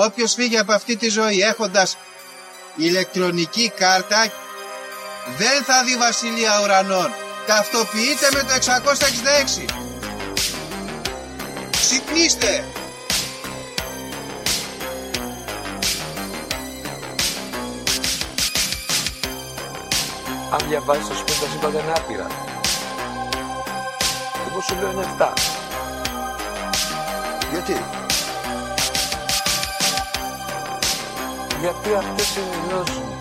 Όποιος φύγει από αυτή τη ζωή έχοντας ηλεκτρονική κάρτα δεν θα δει βασιλεία ουρανών. Ταυτοποιείτε με το 666. Ξυπνήστε! Αν διαβάζεις το σπίτι τα σύμπαντα είναι άπειρα. Εγώ σου λέω είναι 7. Γιατί; Γιατί αυτές είναι οι γνώσεις μου.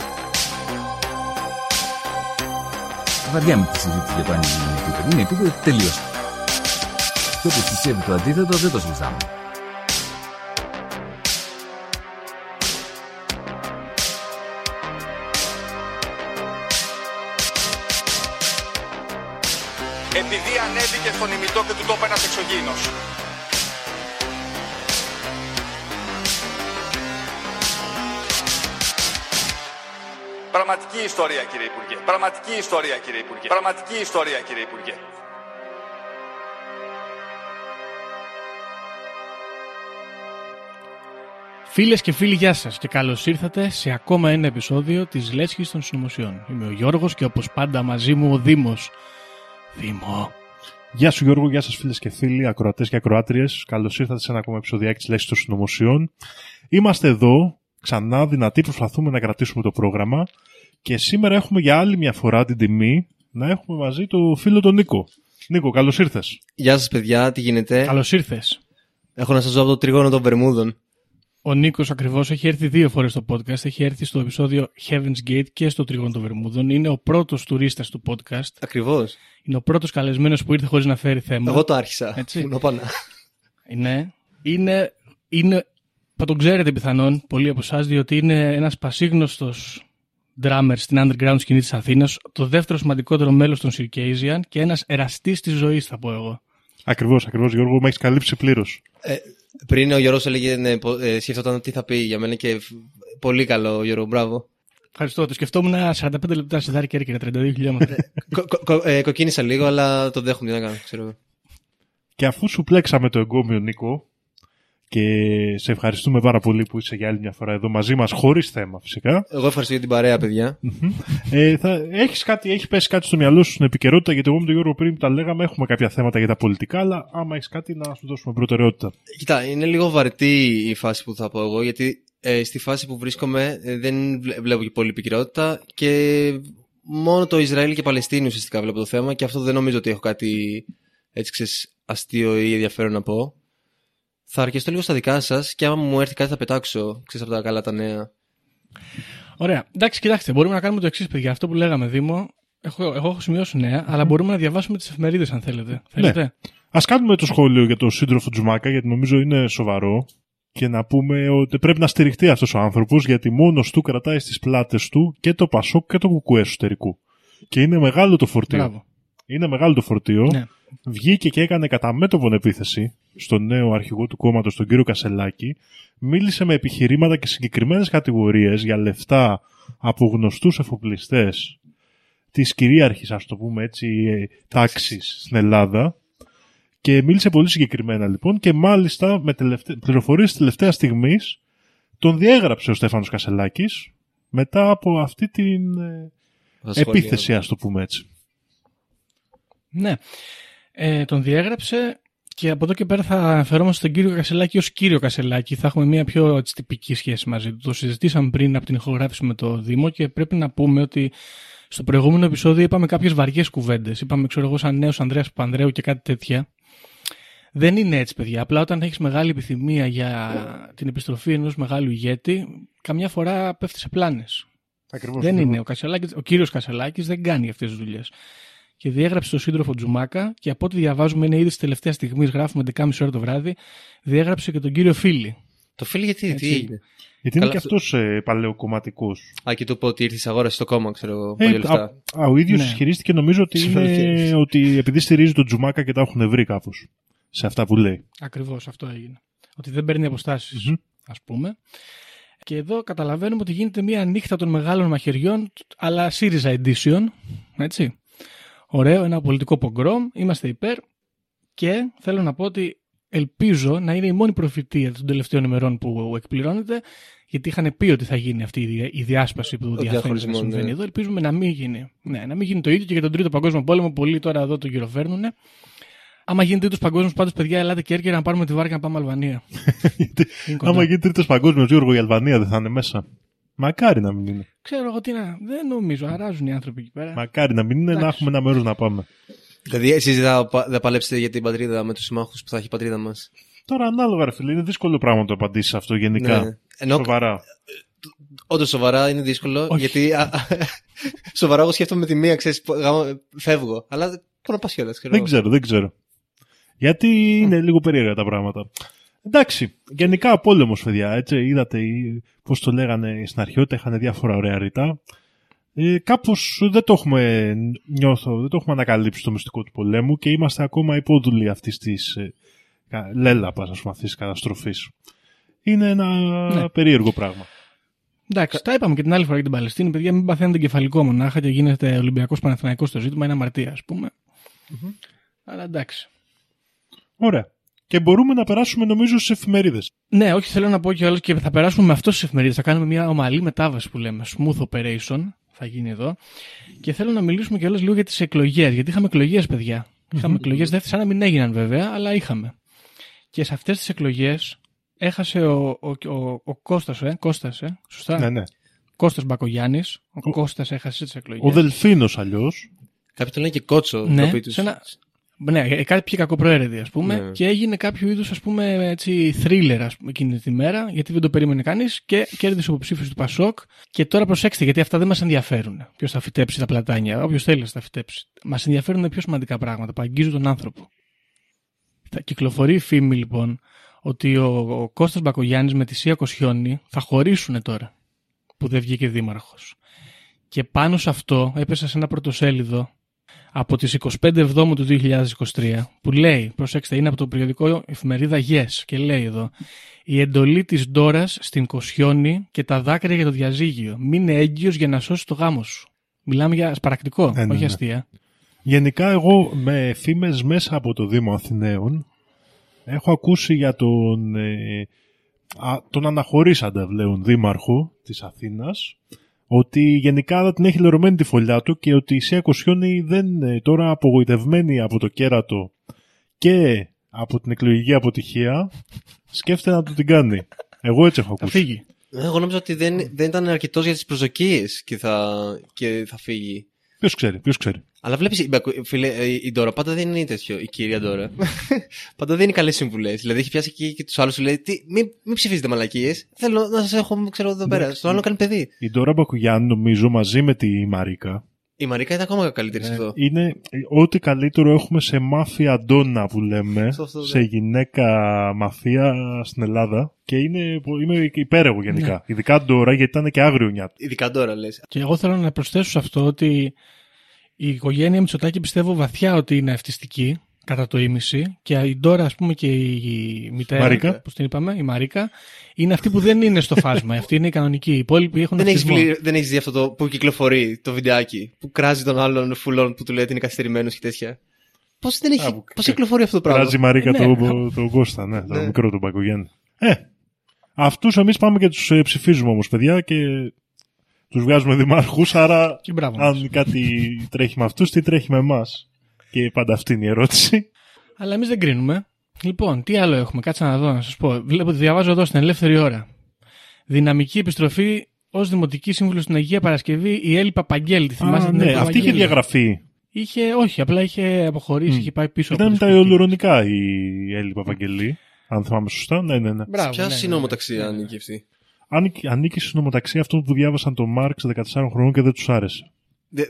Βαριά με τη συζήτηση για το αν είναι επίπεδο. Είναι επίπεδο τελείω. Και όποιο πιστεύει το αντίθετο δεν το συζητάμε. επειδή ανέβηκε στον ημιτό και του τόπου ένας εξωγήινος. Πραγματική ιστορία κύριε Υπουργέ. Πραγματική ιστορία κύριε Υπουργέ. Πραγματική ιστορία κύριε Υπουργέ. Φίλες και φίλοι, γεια σας και καλώς ήρθατε σε ακόμα ένα επεισόδιο της Λέσχης των Συνωμοσιών. Είμαι ο Γιώργος και όπως πάντα μαζί μου ο Δήμος. Δήμο. Γεια σου Γιώργο, γεια σας φίλες και φίλοι, ακροατές και ακροάτριες. Καλώς ήρθατε σε ένα ακόμα επεισοδιάκι της Λέσχης των Συνωμοσιών. Είμαστε εδώ, ξανά δυνατοί, προσπαθούμε να κρατήσουμε το πρόγραμμα και σήμερα έχουμε για άλλη μια φορά την τιμή να έχουμε μαζί το φίλο τον Νίκο. Νίκο, καλώς ήρθες. Γεια σας παιδιά, τι γίνεται; Καλώς ήρθες. Έχω να σας δω από το τρίγωνο των Βερμούδων. Ο Νίκος ακριβώς έχει έρθει δύο φορές στο podcast. Έχει έρθει στο επεισόδιο Heaven's Gate και στο Τρίγωνο των Βερμούδων. Είναι ο πρώτος τουρίστας του podcast. Ακριβώς. Είναι ο πρώτος καλεσμένος που ήρθε χωρίς να φέρει θέμα. Εγώ το άρχισα. Έτσι. Φουνόπανα. Ναι. Είναι, είναι, θα τον ξέρετε πιθανόν πολλοί από εσάς, διότι είναι ένας πασίγνωστος drummer στην underground σκηνή της Αθήνας, το δεύτερο σημαντικότερο μέλος των Circassian και ένας εραστής της ζωής θα πω εγώ. Ακριβώς, ακριβώς Γιώργο, με έχεις καλύψει πλήρως. Ε, πριν ο Γιώργος έλεγε, ναι, πο- ε, σκέφτονταν τι θα πει για μένα και φ- πολύ καλό Γιώργο, μπράβο. Ευχαριστώ. Το σκεφτόμουν 45 λεπτά σε Δάρη Κέρκυρα, 32 χιλιόμετρα. Κο- κο- κο- ε, κοκκίνησα λίγο, αλλά το δέχομαι, τι να κάνω, ξέρω. εγώ. Και αφού σου πλέξαμε το εγκόμιο Νίκο και σε ευχαριστούμε πάρα πολύ που είσαι για άλλη μια φορά εδώ μαζί μας, χωρίς θέμα φυσικά. Εγώ ευχαριστώ για την παρέα, παιδιά. Ε, θα, έχεις κάτι, έχει πέσει κάτι στο μυαλό σου στην επικαιρότητα, γιατί εγώ με τον Γιώργο πριν που τα λέγαμε έχουμε κάποια θέματα για τα πολιτικά, αλλά άμα έχεις κάτι να σου δώσουμε προτεραιότητα. Κοίτα, είναι λίγο βαρετή η φάση που θα πω εγώ, γιατί ε, στη φάση που βρίσκομαι ε, δεν βλέ- βλέπω και πολύ επικαιρότητα και μόνο το Ισραήλ και Παλαιστίνη ουσιαστικά βλέπω το θέμα και αυτό δεν νομίζω ότι έχω κάτι έτσι ξέρεις, αστείο ή ενδιαφέρον να πω. Θα αρκεστώ λίγο στα δικά σας και άμα μου έρθει κάτι θα πετάξω, ξέρεις από τα καλά τα νέα. Ωραία. Εντάξει, κοιτάξτε, μπορούμε να κάνουμε το εξής, παιδιά. Αυτό που λέγαμε, Δήμο, έχω, εγώ έχω σημειώσει νέα, αλλά μπορούμε να διαβάσουμε τις εφημερίδες αν θέλετε. Θέλετε; Α κάνουμε το σχόλιο για τον σύντροφο Τζουμάκα, γιατί νομίζω είναι σοβαρό. Και να πούμε ότι πρέπει να στηριχτεί αυτός ο άνθρωπος, γιατί μόνος του κρατάει στις πλάτες του και το Πασόκ και το Κουκουέ εσωτερικού. Και είναι μεγάλο το φορτίο. Μπράβο. Είναι μεγάλο το φορτίο. Ναι. Βγήκε και έκανε κατά μέτωπον επίθεση στον νέο αρχηγό του κόμματος, τον κύριο Κασελάκη. Μίλησε με επιχειρήματα και συγκεκριμένες κατηγορίες για λεφτά από γνωστούς εφοπλιστές της κυρίαρχης, ας το πούμε έτσι, τάξης στην Ελλάδα. Και μίλησε πολύ συγκεκριμένα λοιπόν και μάλιστα με τελευτα... πληροφορίες της τελευταίας στιγμής τον διέγραψε ο Στέφανος Κασελάκης μετά από αυτή την ε, Τα σχόλια. επίθεση ας το πούμε έτσι. Ναι. Ε, τον διέγραψε και από εδώ και πέρα θα αναφερόμαστε στον κύριο Κασελάκη ως κύριο Κασελάκη. Θα έχουμε μια πιο έτσι, τυπική σχέση μαζί του. Το συζητήσαμε πριν από την ηχογράφηση με το Δήμο και πρέπει να πούμε ότι στο προηγούμενο επεισόδιο είπαμε κάποιες βαριές κουβέντες. Είπαμε, ξέρω εγώ, σαν νέος Ανδρέας Παπανδρέου και κάτι τέτοια. Δεν είναι έτσι, παιδιά. Απλά όταν έχεις μεγάλη επιθυμία για την επιστροφή ενός μεγάλου ηγέτη, καμιά φορά πέφτεις σε πλάνες. Ακριβώς, Δεν ακριβώς. είναι. Ο, Κασελάκης, ο κύριος Κασελάκης δεν κάνει αυτές τις δουλειές. Και διέγραψε τον σύντροφο Τζουμάκα και από ό,τι διαβάζουμε είναι ήδη τη τελευταία στιγμή, γράφουμε 11.30 ώρα το βράδυ, διέγραψε και τον κύριο Φίλη. Το φίλο γιατί, τι; Έτσι. έγινε. Γιατί είναι Καλά, και αυτό- αυτός ε, παλαιοκομματικός. Α, και του πω ότι ήρθε αγόρασε στο κόμμα, ξέρω εγώ. Ε, παλιά λεφτά. α, α, ο ίδιος Ναι. ισχυρίστηκε νομίζω ότι, είναι, Συμφωνώ. ότι επειδή στηρίζει τον Τζουμάκα και τα έχουν βρει κάπως σε αυτά που λέει. Ακριβώς αυτό έγινε. Ότι δεν παίρνει αποστάσεις, Μμμ. ας πούμε. Και εδώ καταλαβαίνουμε ότι γίνεται μια νύχτα των μεγάλων μαχαιριών, αλλά ΣΥΡΙΖΑ edition, έτσι. Ωραίο, ένα πολιτικό πογκρόμ, είμαστε υπέρ και θέλω να πω ότι ελπίζω να είναι η μόνη προφητεία των τελευταίων ημερών που εκπληρώνεται, γιατί είχαν πει ότι θα γίνει αυτή η δια- η διάσπαση που διαφαίνεται να διαχωρισμός, συμβαίνει ναι. εδώ. Ελπίζουμε να μην γίνει. Ναι, να μην γίνει το ίδιο και για τον Τρίτο Παγκόσμιο Πόλεμο. Πολλοί τώρα εδώ το γυροφέρνουν. Άμα γίνει τρίτος παγκόσμιος, πάντως παιδιά, ελάτε και έρχεται να πάρουμε τη βάρκα να πάμε Αλβανία. Είναι κοντά. Άμα γίνει τρίτος παγκόσμιος, Γιώργο, η Αλβανία δεν θα είναι μέσα. Μακάρι να μην είναι. Ξέρω εγώ τι να. Δεν νομίζω. Αράζουν οι άνθρωποι εκεί πέρα. Μακάρι να μην είναι, να Εντάξει. έχουμε ένα μέρος να πάμε. Δηλαδή, εσείς δεν θα, πα- θα παλέψετε για την πατρίδα με τους συμμάχους που θα έχει η πατρίδα μας; Τώρα ανάλογα, ρε φίλε, είναι δύσκολο πράγμα να το απαντήσεις αυτό γενικά. Ναι. Ενώ Σοβαρά. όντως σοβαρά είναι δύσκολο, Όχι. γιατί α, α, σοβαρά εγώ σκέφτομαι με τη μία, ξέρεις, φεύγω. Αλλά πού να πα κιόλα. Δεν ξέρω, δεν ξέρω. Γιατί είναι λίγο περίεργα τα πράγματα. Εντάξει, γενικά πόλεμος, παιδιά. Έτσι, είδατε πώς το λέγανε στην αρχαιότητα, είχαν διάφορα ωραία ρητά. Ε, Κάπως δεν το έχουμε, νιώθω, δεν το έχουμε ανακαλύψει το μυστικό του πολέμου και είμαστε ακόμα υπόδουλοι αυτής της ε, κα- λέλαπας, ας πούμε, αυτής της καταστροφής. Είναι ένα Ναι. περίεργο πράγμα. Εντάξει, τα είπαμε και την άλλη φορά για την Παλαιστίνη. Παιδιά, μην παθαίνετε κεφαλικό μονάχα και γίνεται Ολυμπιακός Παναθηναϊκός στο ζήτημα. Είναι αμαρτία, ας πούμε. Αλλά εντάξει. Ωραία. Και μπορούμε να περάσουμε νομίζω στις εφημερίδες. Ναι, όχι, θέλω να πω κιόλα και θα περάσουμε με αυτό στις εφημερίδες. Θα κάνουμε μια ομαλή μετάβαση που λέμε. Smooth operation θα γίνει εδώ. Και θέλω να μιλήσουμε κιόλα λίγο για τις εκλογές. Γιατί είχαμε εκλογές, παιδιά. Είχαμε εκλογές, δεν σαν να μην έγιναν βέβαια, αλλά είχαμε. Και σε αυτές τις εκλογές έχασε ο, ο, ο, ο Κώστας, ε, Κώστας, ε, σωστά; Ναι, ναι. Κώστας Μπακογιάννης. Ο, Κώστας έχασε τις εκλογές. Ο Δελφίνος αλλιώς. Κάποιοι το λένε και κότσο. Ναι, το πει τους. σε ένα- Ναι, ε, κάποιοι κακοπροαίρετοι, ας πούμε, Ναι. και έγινε κάποιο είδους έτσι thriller ας πούμε, εκείνη τη μέρα, γιατί δεν το περίμενε κανείς και κέρδισε ο υποψήφιος του Πασόκ. Και τώρα προσέξτε, γιατί αυτά δεν μας ενδιαφέρουν. Ποιος θα φυτέψει τα πλατάνια, όποιος θέλει θα τα φυτέψει. Μας ενδιαφέρουν πιο σημαντικά πράγματα που αγγίζουν τον άνθρωπο. Θα κυκλοφορεί η φήμη λοιπόν ότι ο, ο Κώστας Μπακογιάννης με τη Σία Κοσιόνη θα χωρίσουν τώρα που δεν βγήκε δήμαρχος. Και πάνω σε αυτό έπεσα σε ένα πρωτοσέλιδο από τις 25 Εβδόμου του 2023 που λέει, προσέξτε, είναι από το περιοδικό εφημερίδα Yes και λέει εδώ η εντολή της Ντόρας στην Κοσιόνη και τα δάκρυα για το διαζύγιο. Μείνε έγκυος για να σώσει το γάμο σου. Μιλάμε για σπαρακτικό, Ε, ναι, όχι ναι. αστεία. Γενικά εγώ με φήμες μέσα από το Δήμο Αθηναίων έχω ακούσει για τον, ε, α, τον αναχωρήσαντα πλέον δήμαρχο της Αθήνας ότι γενικά την έχει λερωμένη τη φωλιά του και ότι η Σία Κοσιόνη δεν ε, τώρα απογοητευμένη από το κέρατο και από την εκλογική αποτυχία σκέφτεται να του την κάνει. Εγώ έτσι έχω Θα ακούσει. φύγει. Εγώ νόμιζα ότι δεν, δεν ήταν αρκετός για τις προσδοκίες και θα, και θα φύγει. Ποιος ξέρει, ποιος ξέρει. Αλλά βλέπεις, φίλε, ε, η Ντόρα πάντα δεν είναι τέτοιο, η κυρία Ντόρα. πάντα δεν είναι καλές συμβουλές. Δηλαδή έχει πιάσει εκεί και τους άλλους σου λέει: Τι, μην, μην ψηφίζετε μαλακίες. Θέλω να σας έχω, ξέρω, εδώ πέρα. Στο άλλο κάνει παιδί. Η Ντόρα Μπακουγιάννη νομίζω μαζί με τη Μαρίκα Η Μαρίκα ήταν ακόμα καλύτερη σε αυτό. είναι ε, ό,τι καλύτερο έχουμε σε μάφια ντόνα που λέμε, Αυτό, αυτό, σε ναι. γυναίκα μαφία στην Ελλάδα και είναι, είμαι υπέρεγο γενικά. Ναι. Ειδικά τώρα γιατί ήταν και άγριο νιάτο. Ειδικά τώρα λες. Και εγώ θέλω να προσθέσω σε αυτό ότι η οικογένεια Μητσοτάκη πιστεύω βαθιά ότι είναι ευτιστική κατά το ίμιση και η Ντόρα ας πούμε και η μητέρα Μαρίκα. που την είπαμε, η Μαρίκα είναι αυτή που δεν είναι στο φάσμα, αυτή είναι η κανονική, οι υπόλοιποι έχουν Δεν έχεις αυτισμό. δεν έχεις δει αυτό το που κυκλοφορεί το βιντεάκι που κράζει τον άλλον φουλών που του λέει ότι είναι καθυστερημένος και τέτοια; Πώς δεν έχει. Α, που- Πώς κυκλοφορεί αυτό το πράγμα; Κράζει η Μαρίκα Ναι. τον το Κώστα, ναι, το Ναι. μικρό του Μπακογιάννη. Ε, αυτούς εμείς πάμε και τους ε, ψηφίζουμε όμως παιδιά και τους βγάζουμε δημάρχους, άρα Και μπράβο μας. αν κάτι τρέχει με αυτούς, τι τρέχει με εμάς; Και πάντα αυτή είναι η ερώτηση. Αλλά εμείς δεν κρίνουμε. Λοιπόν, τι άλλο έχουμε, κάτσε να δω, να σας πω. Βλέπω ότι διαβάζω εδώ στην ελεύθερη ώρα. Δυναμική επιστροφή ως Δημοτική Σύμβουλος στην Αγία Παρασκευή η Έλλη Παπαγγέλη. Τη θυμάστε Α, την ναι, Έλλη αυτή είχε Παπαγγέλη; διαγραφεί. Είχε, όχι, απλά είχε αποχωρήσει, Μμ. είχε πάει πίσω. Ήταν από τα το σπίτι. ολουρονικά η Έλλη Παπαγγελή. Αν θυμάμαι σωστά. Ναι, ναι, ναι. Μπράβο, Ποια ναι, ναι, ναι. συνομοταξία ανήκει αυτή; Ανήκει, ανήκει στην νομοταξία αυτών που διάβασαν τον Μάρξ 14 χρονών και δεν τους άρεσε. Δεν-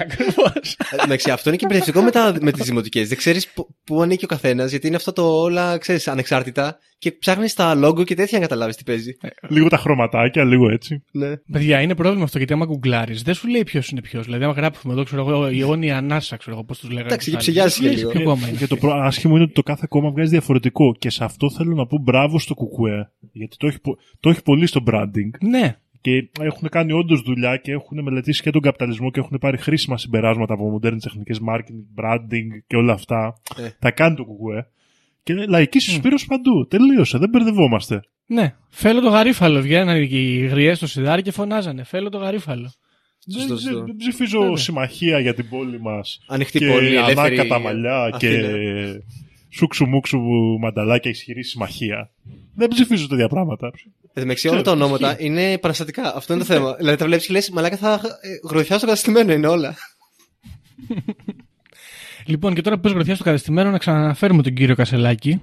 Ακριβώς. Ε, Εντάξει, αυτό είναι και μπερδευτικό με, τα- με τις δημοτικές. Δεν ξέρεις πού ανήκει ο καθένας, γιατί είναι αυτό το όλα, ξέρεις, ανεξάρτητα και ψάχνεις τα logo και τέτοια να καταλάβεις τι παίζει. Λίγο τα χρωματάκια, λίγο έτσι. Ναι. Παιδιά, είναι πρόβλημα αυτό γιατί άμα γκουγκλάρεις, δεν σου λέει ποιος είναι ποιος. Δηλαδή, άμα γράψουμε εδώ, ξέρω εγώ, η αιώνια ανάσα, ξέρω εγώ πώς τους λέγανε. Εντάξει, τους και άλλους. ψεγιάζει Δεν και σου λέει λίγο. ποιο κόμμα είναι. Και το προ- άσχημο είναι ότι το κάθε κόμμα βγάζει διαφορετικό. Και σε αυτό θέλω να πω μπράβο στο Κουκουέ. Γιατί το έχει, πο- το έχει πολύ στο branding. Ναι, Και έχουν κάνει όντως δουλειά και έχουν μελετήσει και τον καπιταλισμό και έχουν πάρει χρήσιμα συμπεράσματα από μοντέρνες τεχνικές marketing, branding και όλα αυτά. Ε. Τα κάνει το Κουκουέ. Και λαϊκή συσπήρωση παντού. Τελείωσε. Δεν μπερδευόμαστε. Ναι, φέλω το γαρίφαλο. Βγαίνανε οι γριές στο σιδάρι και φωνάζανε. Φέλω το γαρίφαλο. Δεν, Σωστό, δεν- σωστό. δεν ψηφίζω Βέβαια. συμμαχία για την πόλη μας. Ανοιχτή και πόλη, ελεύθερη ανάκατα μαλλιά και Αθήνα. σούξου μουξου μανταλάκια ισχυρή συμμαχία. Δεν ψηφίζω τέτοια πράγματα. Εν τω μεταξύ, όλα τα ονόματα είναι επαναστατικά. Αυτό είναι το θέμα. δηλαδή τα βλέπεις και λες, Μαλάκα θα ε, γροθιάσω καταστημένο είναι όλα. Λοιπόν, και τώρα που πες γροθιά στο κατεστημένο, να ξαναναφέρουμε τον κύριο Κασελάκη.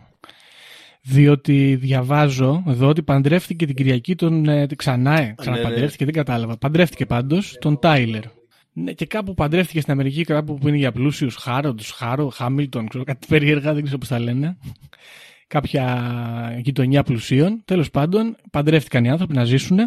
Διότι διαβάζω εδώ ότι παντρεύτηκε την Κυριακή τον. Ε, ξανά, ε, ξαναπαντρεύτηκε, δεν κατάλαβα. Παντρεύτηκε πάντως τον Τάιλερ. Ναι, και κάπου παντρεύτηκε στην Αμερική, κάπου που είναι για πλούσιους, Χάροντς, Χάρο, Χάμιλτον, ξέρω κάτι περίεργα, δεν ξέρω πώς τα λένε. Κάποια γειτονιά πλουσίων. Τέλος πάντων, παντρεύτηκαν οι άνθρωποι να ζήσουν.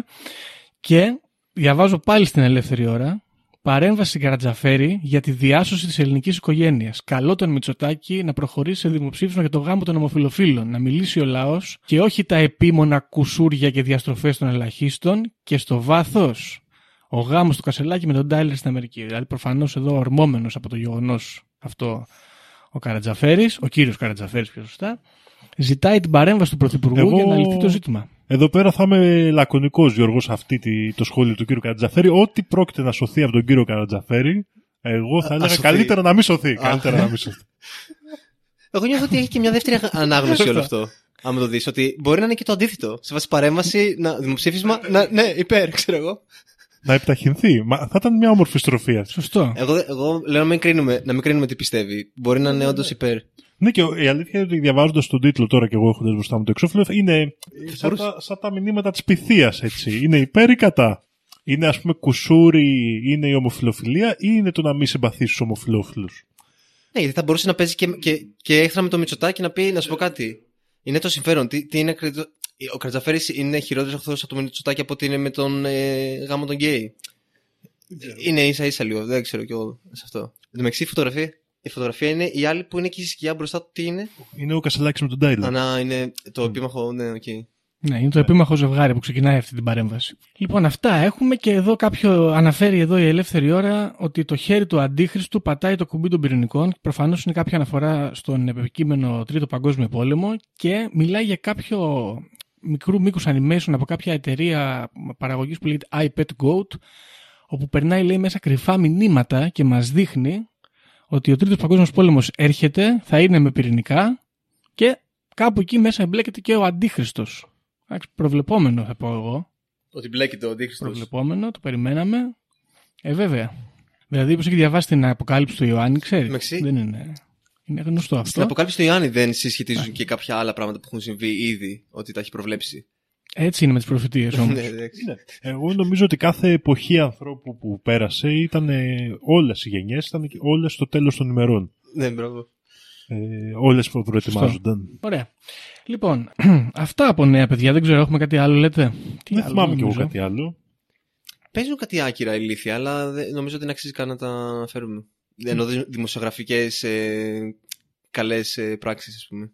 Και διαβάζω πάλι στην ελεύθερη ώρα παρέμβαση Καρατζαφέρη για τη διάσωση της ελληνικής οικογένειας. Καλό τον Μητσοτάκη να προχωρήσει σε δημοψήφισμα για το γάμο των ομοφυλοφίλων. Να μιλήσει ο λαός και όχι τα επίμονα κουσούρια και διαστροφές των ελαχίστων και στο βάθος ο γάμος του Κασελάκη με τον Τάιλερ στην Αμερική. Δηλαδή, προφανώς εδώ ορμόμενος από το γεγονός αυτό ο Καρατζαφέρης, ο κύριος Καρατζαφέρης πιο σωστά, ζητάει την παρέμβαση του Πρωθυπουργού Εγώ- για να λυθεί το ζήτημα. Εδώ πέρα θα είμαι λακωνικός, Γιώργος, σε αυτή τη, το σχόλιο του κύριου Καρατζαφέρη. Ό,τι πρόκειται να σωθεί από τον κύριο Καρατζαφέρη, εγώ θα Α, έλεγα σωθεί. καλύτερα να μην σωθεί. Καλύτερα να μην σωθεί. Εγώ νιώθω ότι έχει και μια δεύτερη ανάγνωση όλο αυτό. Άμα το δεις, ότι μπορεί να είναι και το αντίθετο. Σε βάση παρέμβαση, να, δημοψήφισμα, να, ναι, υπέρ, ξέρω εγώ. Να επιταχυνθεί. Μα θα ήταν μια όμορφη στροφή αυτή. Σωστό. Εγώ, εγώ λέω να μην, κρίνουμε, να μην κρίνουμε τι πιστεύει. Μπορεί να είναι όντως υπέρ. Ναι, και η αλήθεια είναι ότι διαβάζοντας τον τίτλο τώρα και εγώ έχοντας μπροστά μου το εξώφυλλο, είναι σαν μπορούσε- τα, σαν τα μηνύματα της πυθίας, έτσι. Είναι υπέρ ή κατά; Είναι, ας πούμε, κουσούρι, είναι η ομοφιλοφιλία ή είναι το να μην συμπαθείς στου ομοφιλόφιλους; Ναι, γιατί θα μπορούσε να παίζει και, και, και έχθρα με το Μητσοτάκι να πει, να σου πω κάτι. Είναι το συμφέρον. Τι, τι είναι, ακρι- ο Κρατζαφέρη είναι χειρότερος εχθρός από το Μητσοτάκι απ' ό,τι είναι με τον ε, γάμο των γκέι. Είναι ίσα ίσα λίγο, δεν ξέρω κι εγώ σε αυτό. Εν τω μεταξύ, η φωτογραφία, η φωτογραφία είναι η άλλη που είναι εκεί στη σκιά μπροστά του. Τι είναι; Είναι ο Κασελάκης με τον Τάιλερ. Α να είναι το επίμαχο, ναι, οκ. Ναι, είναι το επίμαχο ζευγάρι που ξεκινάει αυτή την παρέμβαση. Λοιπόν, αυτά έχουμε και εδώ κάποιο αναφέρει εδώ η ελεύθερη ώρα ότι το χέρι του αντίχριστου πατάει το κουμπί των πυρηνικών. Προφανώς είναι κάποια αναφορά στον επικείμενο Τρίτο Παγκόσμιο Πόλεμο και μιλάει για κάποιο μικρού μήκους animation από κάποια εταιρεία παραγωγής που λέγεται iPad Goat, όπου περνάει λέει μέσα κρυφά μηνύματα και μας δείχνει ότι ο Τρίτος Παγκόσμιος Πόλεμος έρχεται, θα είναι με πυρηνικά και κάπου εκεί μέσα εμπλέκεται και ο αντίχρηστος. Εντάξει, προβλεπόμενο θα πω εγώ. Ότι μπλέκεται ο αντίχρηστο. Προβλεπόμενο, το περιμέναμε. Ε, βέβαια. Δηλαδή, όπως έχει διαβάσει την αποκάλυψη του Ιωάννη, ξέρεις. Εντάξει. Δεν είναι. Είναι γνωστό αυτό. Στην αποκάλυψη του Ιωάννη δεν συσχετίζουν και κάποια άλλα πράγματα που έχουν συμβεί ήδη, ότι τα έχει προβλέψει. Έτσι είναι με τις προφητείες όμως. Ναι, εντάξει. Εγώ νομίζω ότι κάθε εποχή ανθρώπου που πέρασε ήταν όλες οι γενιές, ήταν όλες στο τέλος των ημερών. Ναι, μπράβο. Ε, όλες που προετοιμάζονταν. Ωραία. Λοιπόν, αυτά από νέα παιδιά. Δεν ξέρω, έχουμε κάτι άλλο, λέτε; Τι Δεν άλλο, θυμάμαι κι εγώ νομίζω; κάτι άλλο. Παίζουν κάτι άκυρα ηλίθια, αλλά δεν- νομίζω ότι δεν αξίζει καν να τα αναφέρουμε. Ενώ δημοσιογραφικές ε, καλές ε, πράξεις, ας πούμε.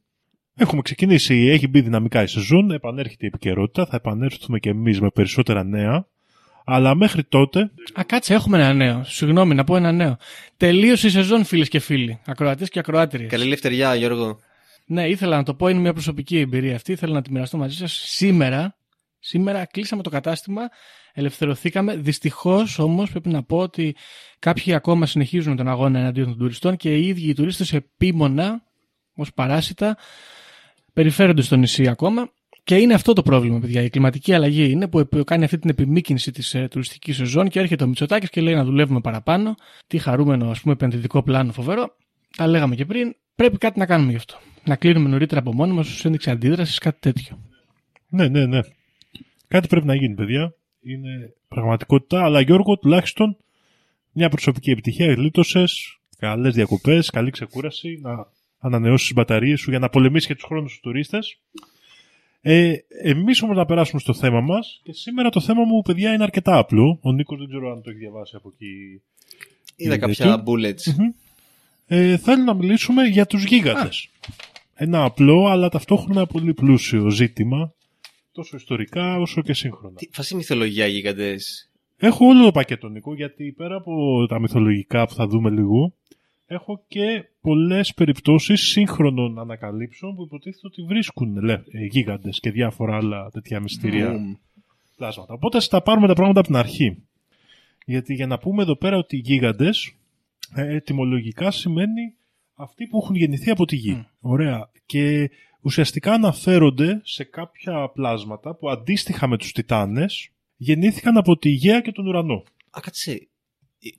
Έχουμε ξεκινήσει, έχει μπει δυναμικά η σεζόν, επανέρχεται η επικαιρότητα, θα επανέλθουμε και εμείς με περισσότερα νέα. Αλλά μέχρι τότε, Α, κάτσε, έχουμε ένα νέο. Συγγνώμη, να πω ένα νέο. Τελείωσε η σεζόν, φίλες και φίλοι. Ακροατές και ακροάτριες. Καλή ελευθεριά, Γιώργο. Ναι, ήθελα να το πω, είναι μια προσωπική εμπειρία αυτή. Ήθελα να τη μοιραστώ μαζί σας. Σήμερα, σήμερα κλείσαμε το κατάστημα, ελευθερωθήκαμε. Δυστυχώς όμως πρέπει να πω ότι κάποιοι ακόμα συνεχίζουν τον αγώνα εναντίον των τουριστών και οι ίδιοι οι τουρίστες επίμονα, ως παράσιτα, περιφέρονται στο νησί ακόμα. Και είναι αυτό το πρόβλημα, παιδιά. Η κλιματική αλλαγή είναι που επ- κάνει αυτή την επιμήκυνση της ε, τουριστικής σεζόν και έρχεται ο Μητσοτάκης και λέει να δουλεύουμε παραπάνω. Τι χαρούμενο, ας πούμε, επενδυτικό πλάνο φοβερό. Τα λέγαμε και πριν. Πρέπει κάτι να κάνουμε γι' αυτό. Να κλείνουμε νωρίτερα από μόνοι μας, ως ένδειξη αντίδρασης, κάτι τέτοιο. ναι, ναι, ναι. Κάτι πρέπει να γίνει, παιδιά. Είναι πραγματικότητα. Αλλά Γιώργο, τουλάχιστον μια προσωπική επιτυχία. Γλίτωσες, καλές διακοπές, καλή ξεκούραση, να ανανεώσεις τις μπαταρίες σου για να πολεμήσεις και τους χρόνους τους τουρίστες. Ε, Εμείς όμως να περάσουμε στο θέμα μας. Και σήμερα το θέμα μου, παιδιά, είναι αρκετά απλό. Ο Νίκος δεν ξέρω αν το έχει διαβάσει από εκεί. Είδα Είναι κάποια τέτοιο. bullets. Ε, θέλω να μιλήσουμε για τους γίγαντες. Ένα απλό αλλά ταυτόχρονα πολύ πλούσιο ζήτημα, τόσο ιστορικά όσο και σύγχρονα. Τι φάση μυθολογία γίγαντες; Έχω όλο το πακέτο, Νίκο, γιατί πέρα από τα μυθολογικά που θα δούμε λίγο, έχω και πολλές περιπτώσεις σύγχρονων ανακαλύψεων που υποτίθεται ότι βρίσκουν λε, ε, γίγαντες και διάφορα άλλα τέτοια μυστήρια Μμμ. πλάσματα. Οπότε ας τα πάρουμε τα πράγματα από την αρχή. Γιατί για να πούμε εδώ πέρα ότι οι γίγαντες ε, ετυμολογικά σημαίνει αυτοί που έχουν γεννηθεί από τη γη. Ωραία. Και ουσιαστικά αναφέρονται σε κάποια πλάσματα που αντίστοιχα με τους Τιτάνες γεννήθηκαν από τη Γαία και τον ουρανό. Α, κάτσε.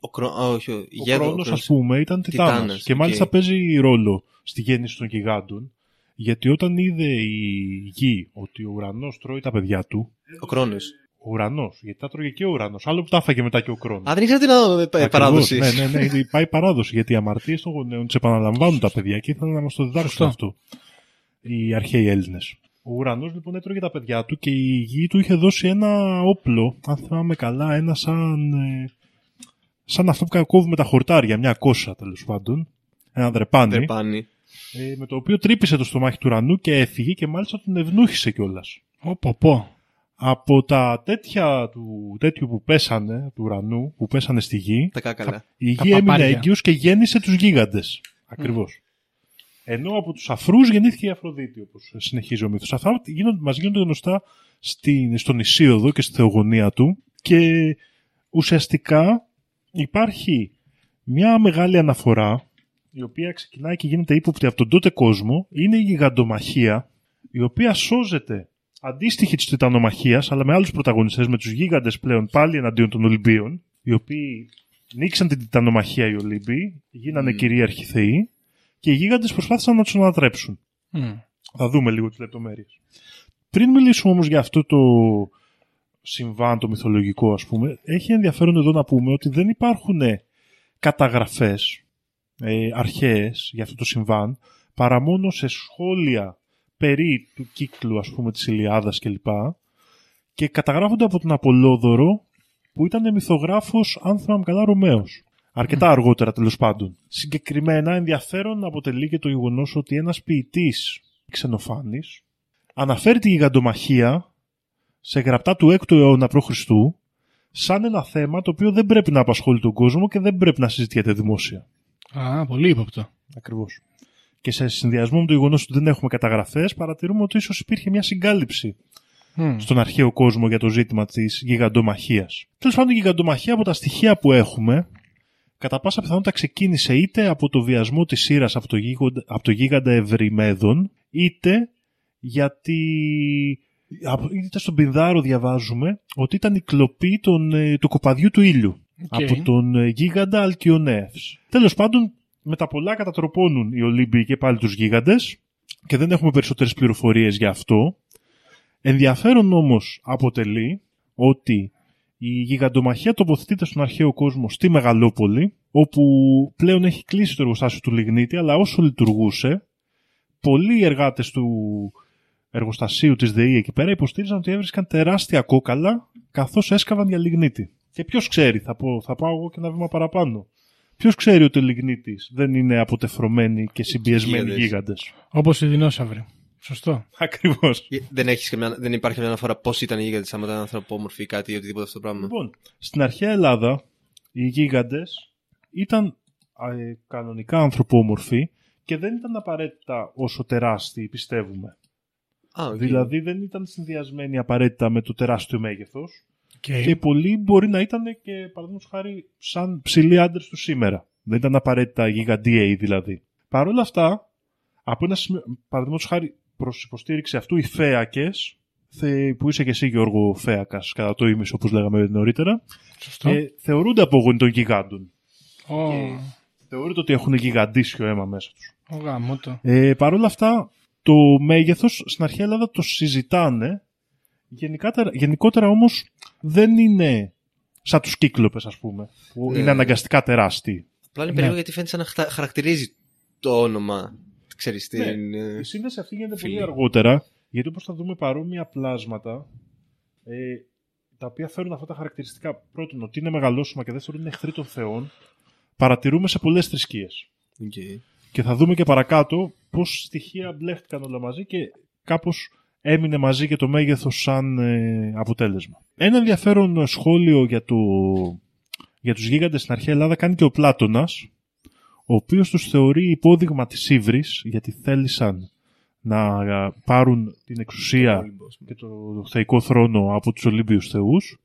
Ο, Κρό... Α, όχι, ο, Ο Γέρο- Κρόνος, Κρόνος. ας πούμε, ήταν Τιτάνας. Τιτάνας, και οκ. μάλιστα παίζει ρόλο στη γέννηση των γιγάντων. Γιατί όταν είδε η γη ότι ο ουρανός τρώει τα παιδιά του, Ο Κρόνος. ο ουρανός, γιατί τα τρώγε και ο ουρανός, άλλο που τα έφαγε μετά και ο Κρόνος. Α, δεν ήξερα τι να δω, ε, Ακριβώς, παράδοση. Ναι, ναι, ναι, πάει παράδοση. Γιατί οι αμαρτίες των γονέων τι επαναλαμβάνουν τα παιδιά και ήθελαν να μας το διδάξουν Σωστό. αυτό. Οι αρχαίοι Έλληνες. Ο ουρανός λοιπόν έτρωγε τα παιδιά του και η γη του είχε δώσει ένα όπλο, αν θυμάμαι καλά, ένα σαν. ε, σαν αυτό που κόβουμε τα χορτάρια, μια κόσα τέλος πάντων. Ένα δρεπάνι. Τρεπάνι. ε, με το οποίο τρύπησε το στομάχι του ουρανού και έφυγε και μάλιστα τον ευνούχησε κιόλας. Ω, πω, πω. Από τα τέτοια του τέτοιου που πέσανε, του ουρανού, που πέσανε στη γη, Τα κάκαλα. η Τα γη έμεινε παπάρια. έγκυος και γέννησε τους γίγαντες. Ακριβώς. Ενώ από τους αφρούς γεννήθηκε η Αφροδίτη, όπως συνεχίζει ο μύθος. Αυτά γίνονται, μας γίνονται γνωστά στην, στον Ισίωδο και στη θεογονία του και ουσιαστικά υπάρχει μια μεγάλη αναφορά η οποία ξεκινάει και γίνεται ύποπτη από τον τότε κόσμο είναι η γιγαντομαχία η οποία σώζεται αντίστοιχη της τιτανομαχίας αλλά με άλλους πρωταγωνιστές με τους γίγαντες πλέον πάλι εναντίον των Ολυμπίων οι οποίοι νίξαν την τιτανομαχία οι Ολύμπιοι γίνανε Μμ. κυρίαρχοι θεοί και οι γίγαντες προσπάθησαν να τους ανατρέψουν Μμ. θα δούμε λίγο τις λεπτομέρειες. Πριν μιλήσουμε όμως για αυτό το συμβάν, το μυθολογικό ας πούμε, έχει ενδιαφέρον εδώ να πούμε ότι δεν υπάρχουν καταγραφές ε, αρχαίες για αυτό το συμβάν, παρά μόνο σε σχόλια περί του κύκλου ας πούμε της Ηλιάδας κλπ. Και καταγράφονται από τον Απολόδωρο που ήταν μυθογράφος, αν θυμάμαι καλά, Ρωμαίος. Αρκετά αργότερα τέλος πάντων. Συγκεκριμένα ενδιαφέρον αποτελεί και το γεγονός ότι ένας ποιητής ξενοφάνης αναφέρει τη γιγαντομαχία σε γραπτά του 6ου αιώνα π.Χ. σαν ένα θέμα το οποίο δεν πρέπει να απασχολεί τον κόσμο και δεν πρέπει να συζητιέται δημόσια. Α, πολύ ύποπτο. Ακριβώς. Και σε συνδυασμό με το γεγονός ότι δεν έχουμε καταγραφές, παρατηρούμε ότι ίσως υπήρχε μια συγκάλυψη Μμ. στον αρχαίο κόσμο για το ζήτημα της γιγαντομαχίας. Τέλος πάντων, η γιγαντομαχία από τα στοιχεία που έχουμε, κατά πάσα πιθανότητα ξεκίνησε είτε από το βιασμό της Ήρας από, το γίγαντα- από το γίγαντα Ευρυμέδων, είτε γιατί. από- Είτε στον Πινδάρο διαβάζουμε ότι ήταν η κλοπή των, ε, του κοπαδιού του ήλιου Οκ. από τον ε, γίγαντα Αλκυονεύς. Τέλος πάντων, με τα πολλά κατατροπώνουν οι Ολύμπιοι και πάλι τους γίγαντες και δεν έχουμε περισσότερες πληροφορίες για αυτό. Ενδιαφέρον όμως αποτελεί ότι η γιγαντομαχία τοποθετείται στον αρχαίο κόσμο στη Μεγαλόπολη, όπου πλέον έχει κλείσει το εργοστάσιο του Λιγνίτη, αλλά όσο λειτουργούσε, πολλοί εργάτες του εργοστασίου της ΔΕΗ εκεί πέρα υποστήριζαν ότι έβρισκαν τεράστια κόκαλα καθώς έσκαβαν για λιγνίτη. Και ποιος ξέρει, θα, πω, θα πάω εγώ και ένα βήμα παραπάνω. Ποιος ξέρει ότι ο λιγνίτης δεν είναι αποτεφρωμένοι και συμπιεσμένοι Γίγαντες. γίγαντες; Όπως οι δεινόσαυροι. Σωστό. Ακριβώς. Ε, Δεν, έχεις καμιά, δεν υπάρχει καμιά αναφορά πώς ήταν οι γίγαντες, άμα ήταν ανθρωπόμορφοι ή κάτι ή οτιδήποτε αυτό το πράγμα; Λοιπόν, στην αρχαία Ελλάδα οι γίγαντες ήταν ε, κανονικά ανθρωπόμορφοι και δεν ήταν απαραίτητα όσο τεράστιοι πιστεύουμε. Α, οκ. Δηλαδή δεν ήταν συνδυασμένοι απαραίτητα με το τεράστιο μέγεθος Okay. και πολλοί μπορεί να ήταν και παραδείγματος χάρη σαν ψηλοί άντρες του σήμερα. Δεν ήταν απαραίτητα γιγαντίαιοι δηλαδή. Παρ' όλα αυτά, από ένα σημείο, παραδείγματος χάρη προς υποστήριξη αυτού οι φέακες, θε- που είσαι και εσύ Γιώργο Φέακας κατά το ίμιση όπως λέγαμε νωρίτερα, Σωστό. ε, θεωρούνται απόγονοι των γιγάντων. Ω, Θεωρείται ότι έχουν γιγαντήσιο αίμα μέσα τους. ω, γαμώτο. Ε, Παρ' όλα αυτά, το μέγεθος στην αρχαία Ελλάδα το συζητάνε. Γενικότερα, γενικότερα όμως δεν είναι σαν τους κύκλοπες ας πούμε, που Ναι. είναι αναγκαστικά τεράστιοι. Απλά είναι Ναι. περίεργο γιατί φαίνεται σαν να χτα- χαρακτηρίζει το όνομα. Ξέρεις, την... ε, Η σύνδεση αυτή γίνεται Φίλοι. πολύ αργότερα, γιατί όπως θα δούμε παρόμοια πλάσματα, ε, τα οποία φέρουν αυτά τα χαρακτηριστικά. Πρώτον, ότι είναι μεγαλόσωμα και δεύτερον, είναι εχθροί των θεών. Παρατηρούμε σε πολλές θρησκείες. οκ. Και θα δούμε και παρακάτω πώς στοιχεία μπλέχτηκαν όλα μαζί και κάπως έμεινε μαζί και το μέγεθος σαν ε, αποτέλεσμα. Ένα ενδιαφέρον σχόλιο για, το, για τους γίγαντες στην αρχαία Ελλάδα κάνει και ο Πλάτωνας, ο οποίος τους θεωρεί υπόδειγμα της ύβρης, γιατί θέλησαν να α, πάρουν την εξουσία και το θεϊκό θρόνο από τους Ολύμπιους θεούς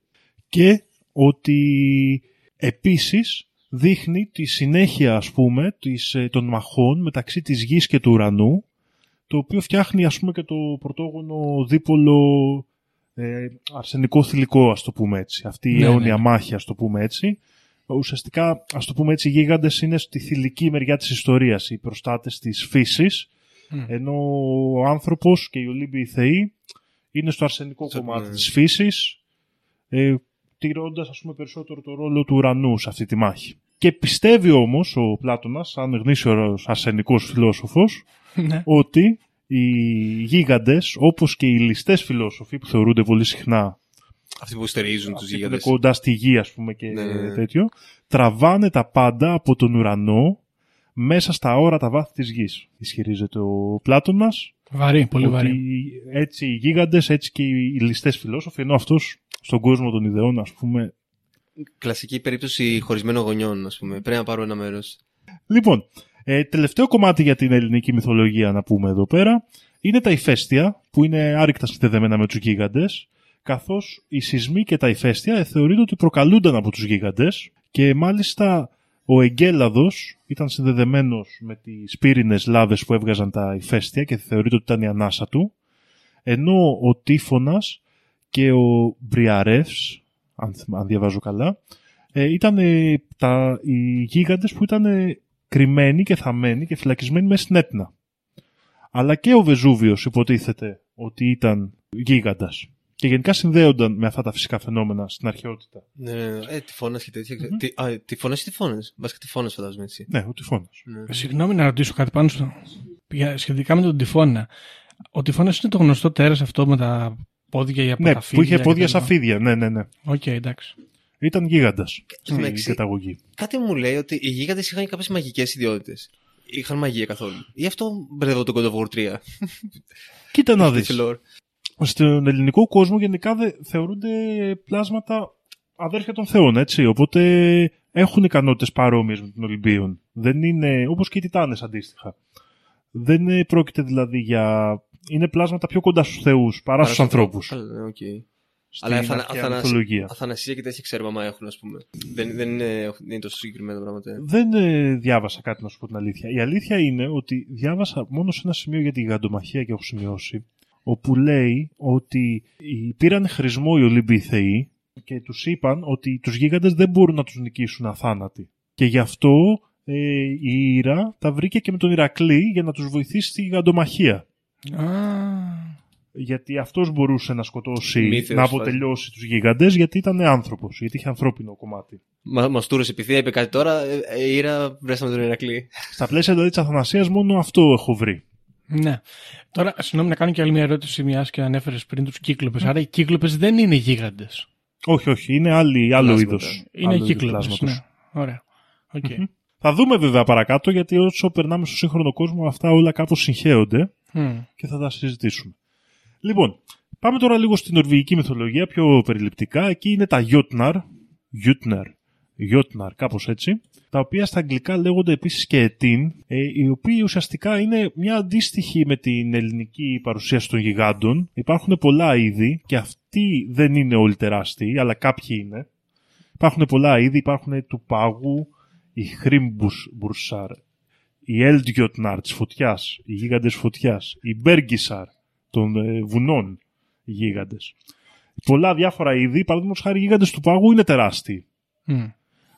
και ότι επίσης δείχνει τη συνέχεια ας πούμε της, ε, των μαχών μεταξύ της γης και του ουρανού το οποίο φτιάχνει ας πούμε και το πρωτόγονο δίπολο ε, αρσενικό θηλυκό ας το πούμε έτσι. Αυτή η Ναι, αιώνια ναι. μάχη ας το πούμε έτσι ουσιαστικά ας το πούμε έτσι οι γίγαντες είναι στη θηλυκή μεριά της ιστορίας οι προστάτες της φύσης Μμ. ενώ ο άνθρωπος και οι Ολύμπιοι θεοί είναι στο αρσενικό Στο- κομμάτι ναι. της φύσης ε, τηρώντας ας πούμε περισσότερο το ρόλο του ουρανού σε αυτή τη μάχη. Και πιστεύει όμως ο Πλάτωνας, σαν γνήσιος αρσενικός φιλόσοφος, Ναι. ότι οι γίγαντες, όπως και οι ληστές φιλόσοφοι που θεωρούνται πολύ συχνά Αυτοί που στηρίζουν τους αυτοί που είναι γίγαντες. κοντά στη γη ας πούμε και Ναι, ναι, ναι. τέτοιο, τραβάνε τα πάντα από τον ουρανό μέσα στα όρατα βάθη της γης. Ισχυρίζεται ο Πλάτωνας Βαρύ, πολύ ότι βαρύ. έτσι οι γίγαντες, έτσι και οι ληστές φιλόσοφοι, ενώ αυτός στον κόσμο των ιδεών ας πούμε Κλασική περίπτωση χωρισμένων γονιών, ας πούμε. Πρέπει να πάρω ένα μέρος. Λοιπόν, ε, τελευταίο κομμάτι για την ελληνική μυθολογία να πούμε εδώ πέρα είναι τα ηφαίστεια που είναι άρρηκτα συνδεδεμένα με τους γίγαντες καθώς οι σεισμοί και τα ηφαίστεια ε, θεωρείται ότι προκαλούνταν από τους γίγαντες και μάλιστα ο Εγκέλαδος ήταν συνδεδεμένος με τις πύρινες λάβες που έβγαζαν τα ηφαίστεια και θεωρείται ότι ήταν η ανάσα του ενώ ο Τύφωνας και ο Μπριαρεύς αν, θυμ- αν διαβάζω καλά ε, ήταν ε, τα, οι γίγαντες που ήταν ε, κρυμμένοι και θαμμένοι και φυλακισμένοι μέσα στην Έτνα. Αλλά και ο Βεζούβιος υποτίθεται ότι ήταν γίγαντας. Και γενικά συνδέονταν με αυτά τα φυσικά φαινόμενα στην αρχαιότητα. Ναι, ναι, ναι. Ε, τυφώνας και τέτοια. Τι, α, τυφώνας ή τυφώνες; Βασικά τυφώνας φαντάζομαι έτσι. Ναι, ο Τυφώνας. Ναι. Συγγνώμη να ρωτήσω κάτι πάνω στο... για- σχετικά με τον τυφώνα. Ο τυφώνας είναι το γνωστό τέρας αυτό με τα πόδια για Ναι, που είχε πόδια κτλ. σαν φίδια. Ναι, ναι, ναι. Οκ, εντάξει. Ήταν γίγαντας στο η μεταξύ- καταγωγή. Κάτι μου λέει ότι οι γίγαντες είχαν κάποιες μαγικές ιδιότητες. Είχαν μαγεία καθόλου; Ή αυτό μπερδεύω τον God of War 3. Κοίτα να Στη δεις. Lore. Στον ελληνικό κόσμο γενικά δε, θεωρούνται πλάσματα αδέρφια των θεών, έτσι. Οπότε έχουν ικανότητες παρόμοιες με των Ολυμπίων. Δεν είναι, όπως και οι Τιτάνες αντίστοιχα. Δεν ε, πρόκειται δηλαδή για... Είναι πλάσματα πιο κοντά στους θεούς παρά στους ανθρώπους. Καλά, ναι, οκ. Στην Αλλά αθανα, αρχαία αθανασ- μυθολογία. αθανασία και τέτοια ξέρουμε άμα έχουν, ας πούμε. Δεν, δεν, είναι, δεν είναι τόσο συγκεκριμένα πράγματα. Δεν ε, διάβασα κάτι να σου πω την αλήθεια. Η αλήθεια είναι ότι διάβασα μόνο σε ένα σημείο για τη γιγαντομαχία και έχω σημειώσει, όπου λέει ότι οι- πήραν χρησμό οι Ολύμπιοι Θεοί και τους είπαν ότι τους γίγαντες δεν μπορούν να τους νικήσουν αθάνατοι. Και γι' αυτό ε, η Ήρα τα βρήκε και με τον Ηρακλή για να τους βοηθήσει στη γιγαντομαχία. Α, Γιατί αυτός μπορούσε να σκοτώσει, Μύθεος, να αποτελειώσει τους γίγαντες γιατί ήταν άνθρωπος, γιατί είχε ανθρώπινο κομμάτι. Μα, μας τούρεσε επειδή είπε κάτι τώρα, ε, ε, η Ήρα βρέσαμε τον Ηρακλή. Στα πλαίσια δηλαδή της Αθανασίας μόνο αυτό έχω βρει. ναι. Τώρα, συγγνώμη να κάνω και άλλη μια ερώτηση, μιας και ανέφερες πριν τους κύκλοπες. Άρα οι κύκλοπες δεν είναι γίγαντες. Όχι, όχι, είναι άλλη, άλλο Πλάσματα. είδος. Είναι άλλο είδος κύκλοπες. πλάσματος. Ναι. Ωραία. Οκ. Θα δούμε βέβαια παρακάτω γιατί όσο περνάμε στο σύγχρονο κόσμο αυτά όλα κάπως συγχέονται Μμ. και θα τα συζητήσουμε. Λοιπόν, πάμε τώρα λίγο στην νορβηγική μυθολογία πιο περιληπτικά. Εκεί είναι τα Jotnar, Jutnar, Jotnar, κάπως έτσι, τα οποία στα αγγλικά λέγονται επίσης και Ettin, ε, οι οποίοι ουσιαστικά είναι μια αντίστοιχη με την ελληνική παρουσίαση των γιγάντων. Υπάρχουν πολλά είδη και αυτοί δεν είναι όλοι τεράστιοι, αλλά κάποιοι είναι. Υπάρχουν πολλά είδη, υπάρχουν του πάγου, η Χρίμπουρσαρ, η Έλτγιοτνάρ της φωτιάς, οι γίγαντες φωτιάς, η Μπέργκισαρ των ε, βουνών, οι γίγαντες. Πολλά διάφορα είδη, παραδείγματος χάρη οι γίγαντες του πάγου είναι τεράστιοι. Μμ.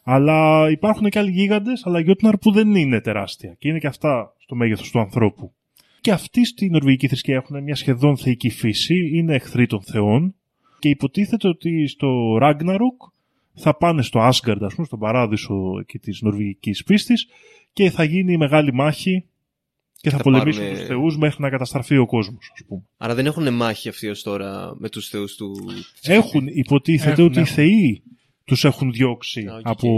Αλλά υπάρχουν και άλλοι γίγαντες, αλλά Γιώτναρ που δεν είναι τεράστια. Και είναι και αυτά στο μέγεθος του ανθρώπου. Και αυτοί στη νορβηγική θρησκεία έχουν μια σχεδόν θεϊκή φύση, είναι εχθροί των θεών και υποτίθεται ότι στο Ragnarok θα πάνε στο Asgard, ας πούμε, στον παράδεισο εκεί της νορβηγικής πίστης και θα γίνει η μεγάλη μάχη και θα, θα πολεμήσουν πάρουνε- τους θεούς μέχρι να καταστραφεί ο κόσμος, ας πούμε. Άρα δεν έχουν μάχη αυτοί ως τώρα με τους θεούς του... Έχουν, υποτίθεται Έχουν, ότι οι έχουν. θεοί τους έχουν διώξει Α, οκ. από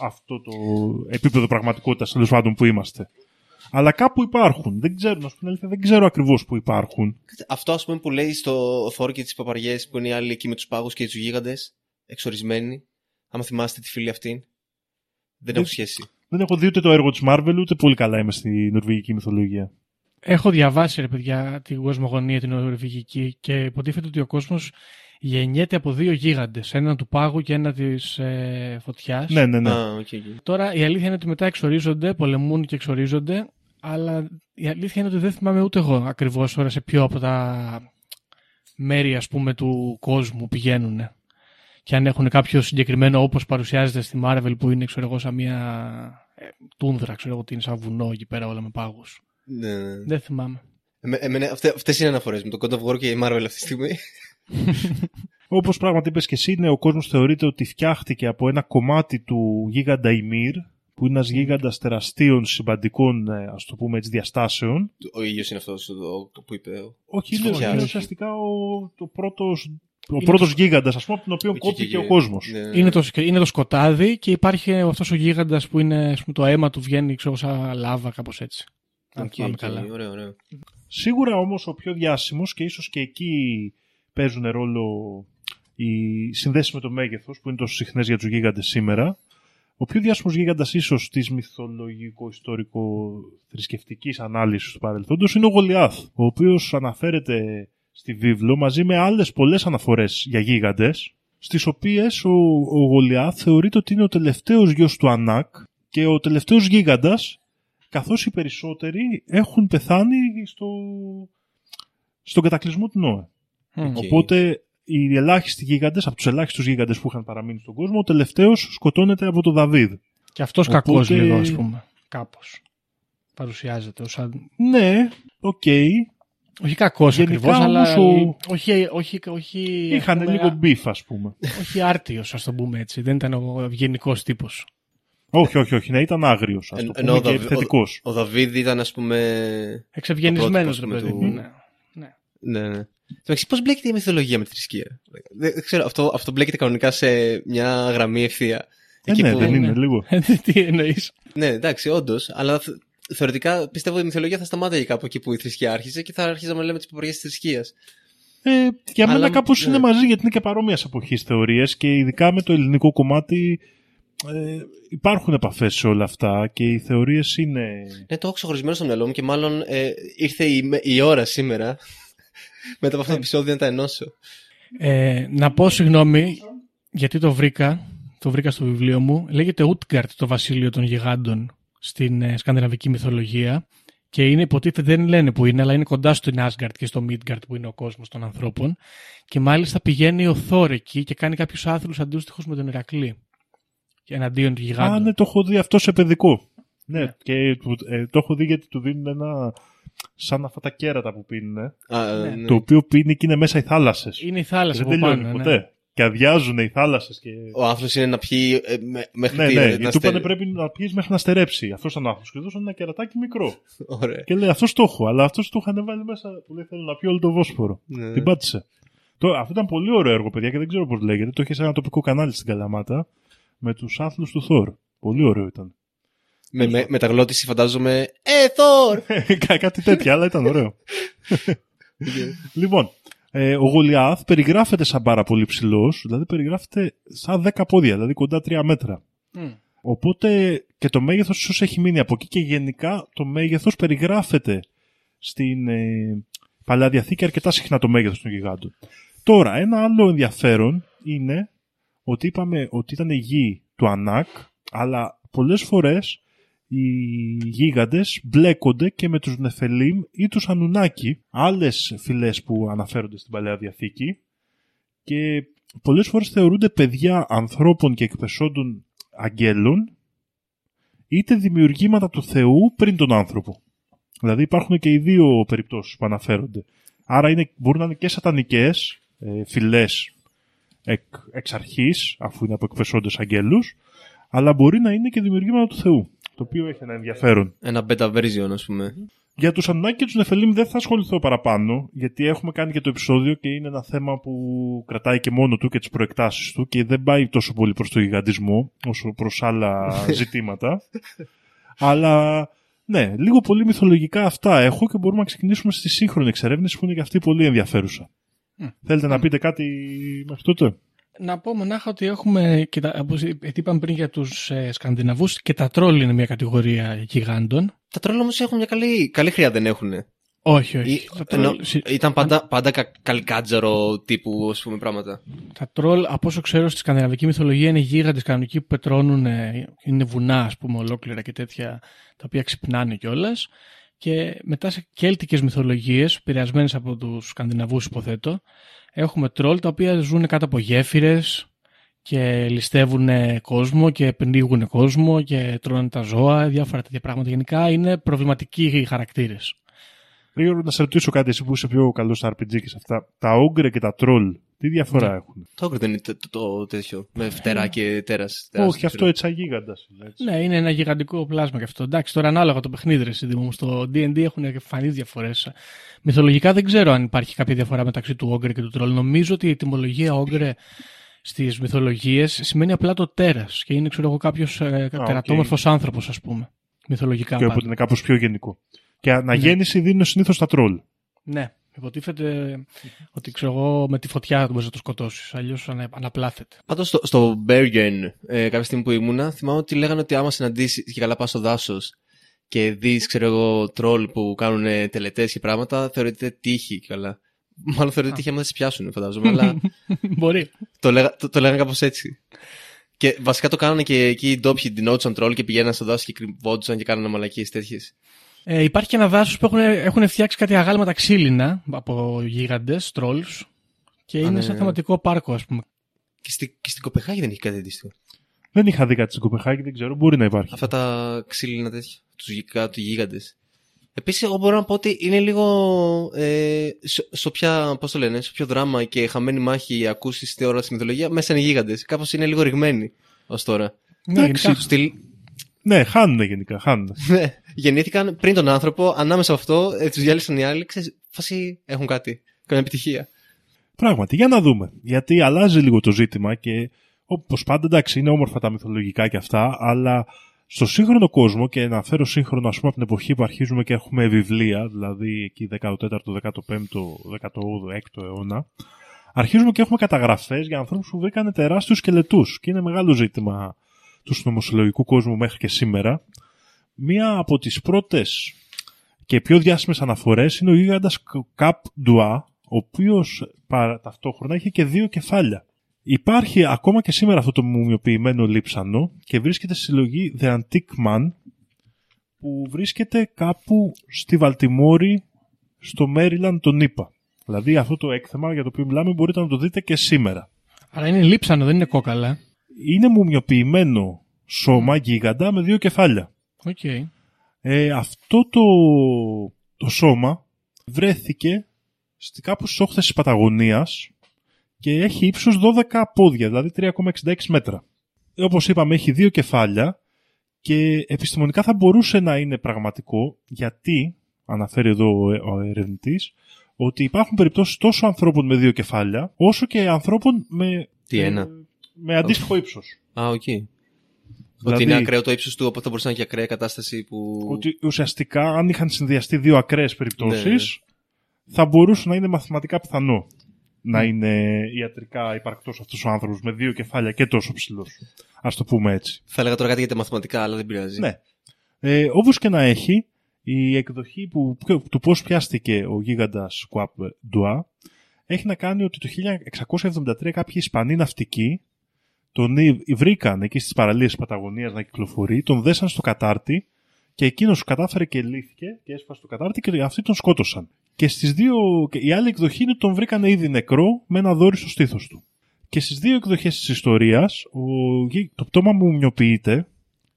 αυτό το επίπεδο πραγματικότητας τέλος πάντων που είμαστε. Αλλά κάπου υπάρχουν. Δεν ξέρω, να σου πω την αλήθεια, δεν ξέρω ακριβώς που υπάρχουν. Αυτό ας πούμε που λέει στο Θόρ και τις παπαριές που είναι οι άλλοι εκεί με τους πάγους και τους γίγαντες, εξορισμένοι. Άμα θυμάστε την ταινία αυτή. Δεν Δεν- έχω σχέση. Δεν έχω δει ούτε το έργο της Marvel, ούτε πολύ καλά είμαι στη νορβηγική μυθολογία. Έχω διαβάσει, ρε παιδιά, την κοσμογονία τη νορβηγική και υποτίθεται ότι ο κόσμος γεννιέται από δύο γίγαντες. Έναν του πάγου και ένα της ε, φωτιάς. Ναι, ναι, ναι. Α, οκ, οκ. Τώρα η αλήθεια είναι ότι μετά εξορίζονται, πολεμούν και εξορίζονται, αλλά η αλήθεια είναι ότι δεν θυμάμαι ούτε εγώ ακριβώς τώρα σε ποιο από τα μέρη ας πούμε του κόσμου πηγαίνουν. Και αν έχουν κάποιο συγκεκριμένο όπως παρουσιάζεται στη Marvel που είναι ξέρω εγώ σαν μια ε, τούνδρα, ξέρω εγώ ότι είναι σαν βουνό εκεί πέρα όλα με πάγους. Ναι, ναι. Δεν θυμάμαι. Εμέ- εμένα- αυτέ- Αυτές είναι αναφορές μου. Το God of War και η Marvel αυτή τη στιγμή. Όπως πράγματι είπες και εσύ, ναι, ο κόσμος θεωρείται ότι φτιάχτηκε από ένα κομμάτι του γίγαντα Ymir, που είναι ένας γίγαντας τεραστίων συμπαντικών, ε, ας το πούμε έτσι, διαστάσεων. Ο ίδιος είναι αυτός ο- το που είπε. ο- Όχι, Της είναι, φωτιάς. είναι ουσιαστικά ο, το πρώτος, ο Είναι πρώτος το- γίγαντας, ας πούμε, από τον οποίο Εκεί κόπηκε και- ο κόσμος. Ναι, ναι. Είναι το, σκ- είναι το σκοτάδι και υπάρχει αυτός ο γίγαντας που είναι, ας πούμε, το αίμα του βγαίνει ξέρω, σαν λάβα κάπως έτσι. Αν Οκ, θυμάμαι οκ, καλά. Ωραίο, ωραίο. Σίγουρα όμως ο πιο διάσημος και ίσως και εκεί παίζουν ρόλο οι συνδέσεις με το μέγεθος που είναι τόσο συχνές για τους γίγαντες σήμερα. Ο πιο διάσημος γίγαντας ίσως της μυθολογικο-ιστορικο-θρησκευτικής ανάλυσης του παρελθόντος είναι ο Γολιάθ, ο οποίος αναφέρεται στη βίβλο μαζί με άλλες πολλές αναφορές για γίγαντες, στις οποίες ο, ο Γολιάθ θεωρείται ότι είναι ο τελευταίος γιος του Ανάκ και ο τελευταίος γίγαντας καθώς οι περισσότεροι έχουν πεθάνει στο, στον κατακλυσμό του Νόε. Μμ. Οκ. Οπότε οι ελάχιστοι γίγαντες, από τους ελάχιστους γίγαντες που είχαν παραμείνει στον κόσμο, ο τελευταίος σκοτώνεται από τον Δαβίδ. Και αυτός Οπότε- κακός λίγο, ας πούμε. Κάπως. Παρουσιάζεται ως σαν... Ναι, οκ. Όχι κακός Γενικά ακριβώς, αλλά όμως ο- όχι, όχι, όχι, ας Είχαν πούμε, λίγο α- beef, ας πούμε. όχι άρτιος, ας το πούμε έτσι. Δεν ήταν ο ευγενικός τύπος. όχι, όχι, όχι, ναι, ήταν άγριος, ας Εν- το ενώ πούμε, ο και Δαβ- επιθετικός. Ο Δαβίδ ήταν, ας πούμε. Εξευγενισμένος, Το ρε πρότυπο, παιδί ας μου. πούμε, Ναι. Ναι, ναι. Εντάξει, πώς μπλέκεται η μυθολογία με τη θρησκεία; Δεν, δεν ξέρω, αυτό, αυτό μπλέκεται κανονικά σε μια γραμμή ευθεία. Ε, ναι, δεν Ναι. είναι λίγο. Τι εννοείς. Ναι, εντάξει, όντως. Αλλά θ- θεωρητικά πιστεύω ότι η μυθολογία θα σταμάταγε κάπου εκεί που η θρησκεία άρχισε και θα αρχίζαμε να λέμε τις παπαριέ της θρησκείας. Ε, για μένα Αλλά, κάπως ναι. είναι μαζί γιατί είναι και παρόμοιας εποχής θεωρίες και ειδικά με το ελληνικό κομμάτι ε, υπάρχουν επαφές σε όλα αυτά και οι θεωρίες είναι... Ναι, το έχω ξεχωρισμένο στο μυαλό μου και μάλλον ε, ήρθε η, με- η ώρα σήμερα μετά από αυτό το επεισόδιο να τα ενώσω. Ε, να πω συγγνώμη, γιατί το βρήκα, το βρήκα στο βιβλίο μου. Λέγεται Ούτγκαρτ το βασίλειο των γιγάντων στην ε, σκανδιναβική μυθολογία και είναι υποτίθεται δεν λένε που είναι, αλλά είναι κοντά στο Άσγκαρτ και στο Μίτγκαρτ που είναι ο κόσμος των ανθρώπων και μάλιστα πηγαίνει ο Θόρ εκεί και κάνει κάποιους άθλους αντίστοιχους με τον Ηρακλή και εναντίον του γιγάντων. Α, ναι, το έχω δει αυτό σε παιδικό. Ναι, Ναι. και του- ε, το έχω δει γιατί του δίνουν ένα... σαν αυτά τα κέρατα που πίνουν, Α, Ναι. ναι. το οποίο πίνει και είναι μέσα οι θάλασσες. Είναι η θάλασσα Δεν από τελειώνει πάνω. ποτέ. Ναι. Και αδειάζουν οι θάλασσες και... Ο άθλο είναι να πιει ε, με- μέχρι Ναι, τι, ναι, να γιατί του στερ- είπανε πρέπει να πιείς μέχρι να στερέψει. Αυτός ήταν άνθρωπος. Και του δώσαν ένα κερατάκι μικρό. Ωραία. Και λέει αυτός το έχω, αλλά αυτός το είχαν βάλει μέσα που λέει θέλω να πιω όλο το Βόσπορο. Ναι. Την πάτησε. Το, αυτό ήταν πολύ ωραίο έργο, παιδιά, και δεν ξέρω πώς λέγεται. Το είχε σε ένα τοπικό κανάλι στην Καλαμάτα με τους άθλους του Θόρ. Πολύ ωραίο ήταν. Με, με, μεταγλώτηση φαντάζομαι. Ε, Θόρ! Κά- Κάτι τέτοια, αλλά ήταν ωραίο. λοιπόν, ε, ο Γολιάθ περιγράφεται σαν πάρα πολύ ψηλός, δηλαδή περιγράφεται σαν 10 πόδια, δηλαδή κοντά 3 μέτρα. Μμ. Οπότε και το μέγεθος ίσως έχει μείνει από εκεί και γενικά το μέγεθος περιγράφεται στην ε, Παλαιά Διαθήκη αρκετά συχνά το μέγεθος των γιγάντων. Τώρα, ένα άλλο ενδιαφέρον είναι ότι είπαμε ότι ήταν η γη του Ανάκ, αλλά πολλές φορές οι γίγαντες μπλέκονται και με τους Νεφελίμ ή τους Ανουνάκη, άλλες φυλές που αναφέρονται στην Παλαιά Διαθήκη και πολλές φορές θεωρούνται παιδιά ανθρώπων και εκπεσόντων αγγέλων είτε δημιουργήματα του Θεού πριν τον άνθρωπο. Δηλαδή υπάρχουν και οι δύο περιπτώσεις που αναφέρονται. Άρα είναι, μπορούν να είναι και σατανικές ε, φυλές εκ, εξ αρχής, αφού είναι από εκπεσόντες αγγέλους, αλλά μπορεί να είναι και δημιουργήματα του Θεού, το οποίο έχει ένα ενδιαφέρον. Ένα beta version, ας πούμε. Για τους Ανουνάκη και τους Νεφελίμ δεν θα ασχοληθώ παραπάνω, γιατί έχουμε κάνει και το επεισόδιο και είναι ένα θέμα που κρατάει και μόνο του και τις προεκτάσεις του και δεν πάει τόσο πολύ προς το γιγαντισμό όσο προς άλλα ζητήματα. Αλλά ναι, λίγο πολύ μυθολογικά αυτά έχω και μπορούμε να ξεκινήσουμε στη σύγχρονη εξερεύνηση που είναι και αυτή πολύ ενδιαφέρουσα. Θέλετε να πείτε κάτι μέχρι τότε; Να πω μονάχα ότι έχουμε, και τα, όπως είπαμε πριν για τους ε, Σκανδιναβούς, και τα τρόλ είναι μια κατηγορία γιγάντων. Τα τρόλ όμως έχουν μια καλή, καλή χρειά, δεν έχουν. Όχι, όχι. Ή- τα, ενώ- τρόλ, συ- ήταν πάντα, πάντα κα, καλικάτζαρο τύπου, ας πούμε, πράγματα. τα τρόλ, από όσο ξέρω, στη σκανδιναβική μυθολογία είναι γίγαντες κανονικοί που πετρώνουν, ε, είναι βουνά, ας πούμε, ολόκληρα και τέτοια, τα οποία ξυπνάνε κιόλας. Και μετά σε κέλτικες μυθολογίες, επηρεασμένες από τους Σκανδιναβούς υποθέτω, έχουμε τρόλ τα οποία ζουν κάτω από γέφυρες και ληστεύουν κόσμο και πνίγουν κόσμο και τρώνε τα ζώα, διάφορα τέτοια πράγματα. Γενικά είναι προβληματικοί οι χαρακτήρες. Γρήγορα να σε ρωτήσω κάτι, εσύ που είσαι πιο καλός στα RPG και σε αυτά. Τα όγκρε και τα τρόλ, τι διαφορά Ναι. έχουν; Το όγκρο δεν είναι το, το, το τέτοιο, με φτερά και τέρας. Όχι, αυτό έτσι αγίγαντας. Ναι, είναι ένα γιγαντικό πλάσμα και αυτό. Εντάξει, τώρα ανάλογα το παιχνίδι, ρε Σίδη μου. Στο D&D έχουν φανεί διαφορές. Μυθολογικά δεν ξέρω αν υπάρχει κάποια διαφορά μεταξύ του ogre και του τρολ. Νομίζω ότι η ετυμολογία ogre στις μυθολογίες σημαίνει απλά το τέρας και είναι, ξέρω εγώ, κάποιος ε, οκ. τερατόμορφος άνθρωπος, ας πούμε. Μυθολογικά. Και πάντα. οπότε είναι κάπως πιο γενικό. Και αναγέννηση δίνουν συνήθως τα τρολ. Ναι, υποτίθεται ότι ξέρω εγώ με τη φωτιά μπορείς να το σκοτώσεις. Αλλιώς αναπλάθεται. Πάντως στο, στο Bergen, ε, κάποια στιγμή που ήμουνα, θυμάμαι ότι λέγανε ότι άμα συναντήσεις και καλά πας στο δάσος και δεις, ξέρω εγώ, τρόλ που κάνουν τελετές και πράγματα, θεωρείται τύχη και καλά. Μάλλον θεωρείται τύχη άμα δεν σε πιάσουν, φαντάζομαι, αλλά μπορεί. το, λέγα, το, το λέγανε κάπως έτσι. Και βασικά το κάνανε και εκεί οι ντόπιοι ντυνόντουσαν τρόλ και πηγαίναν στο δάσος και κρυβόντουσαν και κάνανε μαλακίες τέτοιες. Ε, υπάρχει και ένα δάσος που έχουν, έχουν φτιάξει κάτι αγάλματα ξύλινα από γίγαντες, trolls. Και είναι ναι, σαν ναι. θεματικό πάρκο, ας πούμε. Και, στη, και στην Κοπεχάγη δεν έχει κάτι αντίστοιχο. Δεν είχα δει κάτι στην Κοπεχάγη, δεν ξέρω, μπορεί να υπάρχει. Αυτά τα ξύλινα τέτοια. Τους του γίγαντες. Επίσης, εγώ μπορώ να πω ότι είναι λίγο. Ε, σε, σε ποια, πώς το λένε, σε ποιο δράμα και χαμένη μάχη ακούσεις στη ώρα στη μυθολογία, μέσα είναι γίγαντες. Κάπως είναι λίγο ρηγμένοι ως τώρα. Ναι, Εντάξει, γενικά, Στυλ, Ναι, χάνουν γενικά, χάνουν. ναι, γεννήθηκαν πριν τον άνθρωπο, ανάμεσα από αυτό ε, τους διάλυσαν οι άλλοι. Ξέρεις, φάση έχουν κάτι. Καμία επιτυχία. Πράγματι, για να δούμε. Γιατί αλλάζει λίγο το ζήτημα και όπως πάντα, εντάξει, είναι όμορφα τα μυθολογικά και αυτά, αλλά στο σύγχρονο κόσμο, και να φέρω σύγχρονο, ας πούμε, από την εποχή που αρχίζουμε και έχουμε βιβλία, δηλαδή εκεί 14ο, 15ο, 16ο αιώνα, αρχίζουμε και έχουμε καταγραφές για ανθρώπους που βρήκαν τεράστιους σκελετούς. Και είναι μεγάλο ζήτημα του συνωμοσιολογικού κόσμου μέχρι και σήμερα. Μία από τις πρώτες και πιο διάσημες αναφορές είναι ο γίγαντας Καπ Ντουά, ο οποίος παρα- ταυτόχρονα είχε και δύο κεφάλια. Υπάρχει ακόμα και σήμερα αυτό το μουμιοποιημένο λείψανο και βρίσκεται στη συλλογή The Antique Man που βρίσκεται κάπου στη Βαλτιμόρη στο Μέριλαν τον ΗΠΑ. Δηλαδή αυτό το έκθεμα για το οποίο μιλάμε μπορείτε να το δείτε και σήμερα. αλλά είναι λείψανο, δεν είναι κόκαλα. Είναι μουμιοποιημένο σώμα γίγαντα με δύο κεφάλια. Οκ. Ε, αυτό το, το σώμα βρέθηκε στη κάπου στις όχθες της Παταγωνίας και έχει ύψος 12 πόδια, δηλαδή 3,66 μέτρα. Ε, όπως είπαμε έχει δύο κεφάλια και επιστημονικά θα μπορούσε να είναι πραγματικό γιατί, αναφέρει εδώ ο, ο ερευνητής, ότι υπάρχουν περιπτώσεις τόσο ανθρώπων με δύο κεφάλια όσο και ανθρώπων με, Τι, ε, ένα; Με αντίστοιχο ύψος. Α, οκ. Δηλαδή- Ότι είναι ακραίο το ύψος του, οπότε θα μπορούσε να είναι και ακραία κατάσταση που. Ότι ουσιαστικά αν είχαν συνδυαστεί δύο ακραίες περιπτώσεις Ναι. θα μπορούσε να είναι μαθηματικά πιθανό να είναι ιατρικά υπαρκτός αυτός ο άνθρωπος με δύο κεφάλια και τόσο ψηλός. Ας το πούμε έτσι. Θα έλεγα τώρα κάτι για τα μαθηματικά, αλλά δεν πειράζει. Ναι. Ε, όπως και να έχει, η εκδοχή που, του πώς πιάστηκε ο γίγαντας Κουάπ Ντουά έχει να κάνει ότι το 1673 κάποιοι Ισπανοί ναυτικοί τον ι- βρήκαν εκεί στις παραλίες της Παταγωνίας να κυκλοφορεί, τον δέσαν στο κατάρτι και εκείνος κατάφερε και λύθηκε και έσπασε το κατάρτι και αυτοί τον σκότωσαν. Και στις δύο, και η άλλη εκδοχή είναι ότι τον βρήκαν ήδη νεκρό με ένα δόρυ στο στήθος του. Και στις δύο εκδοχές της ιστορίας ο, γι- το πτώμα μου μοιοποιείται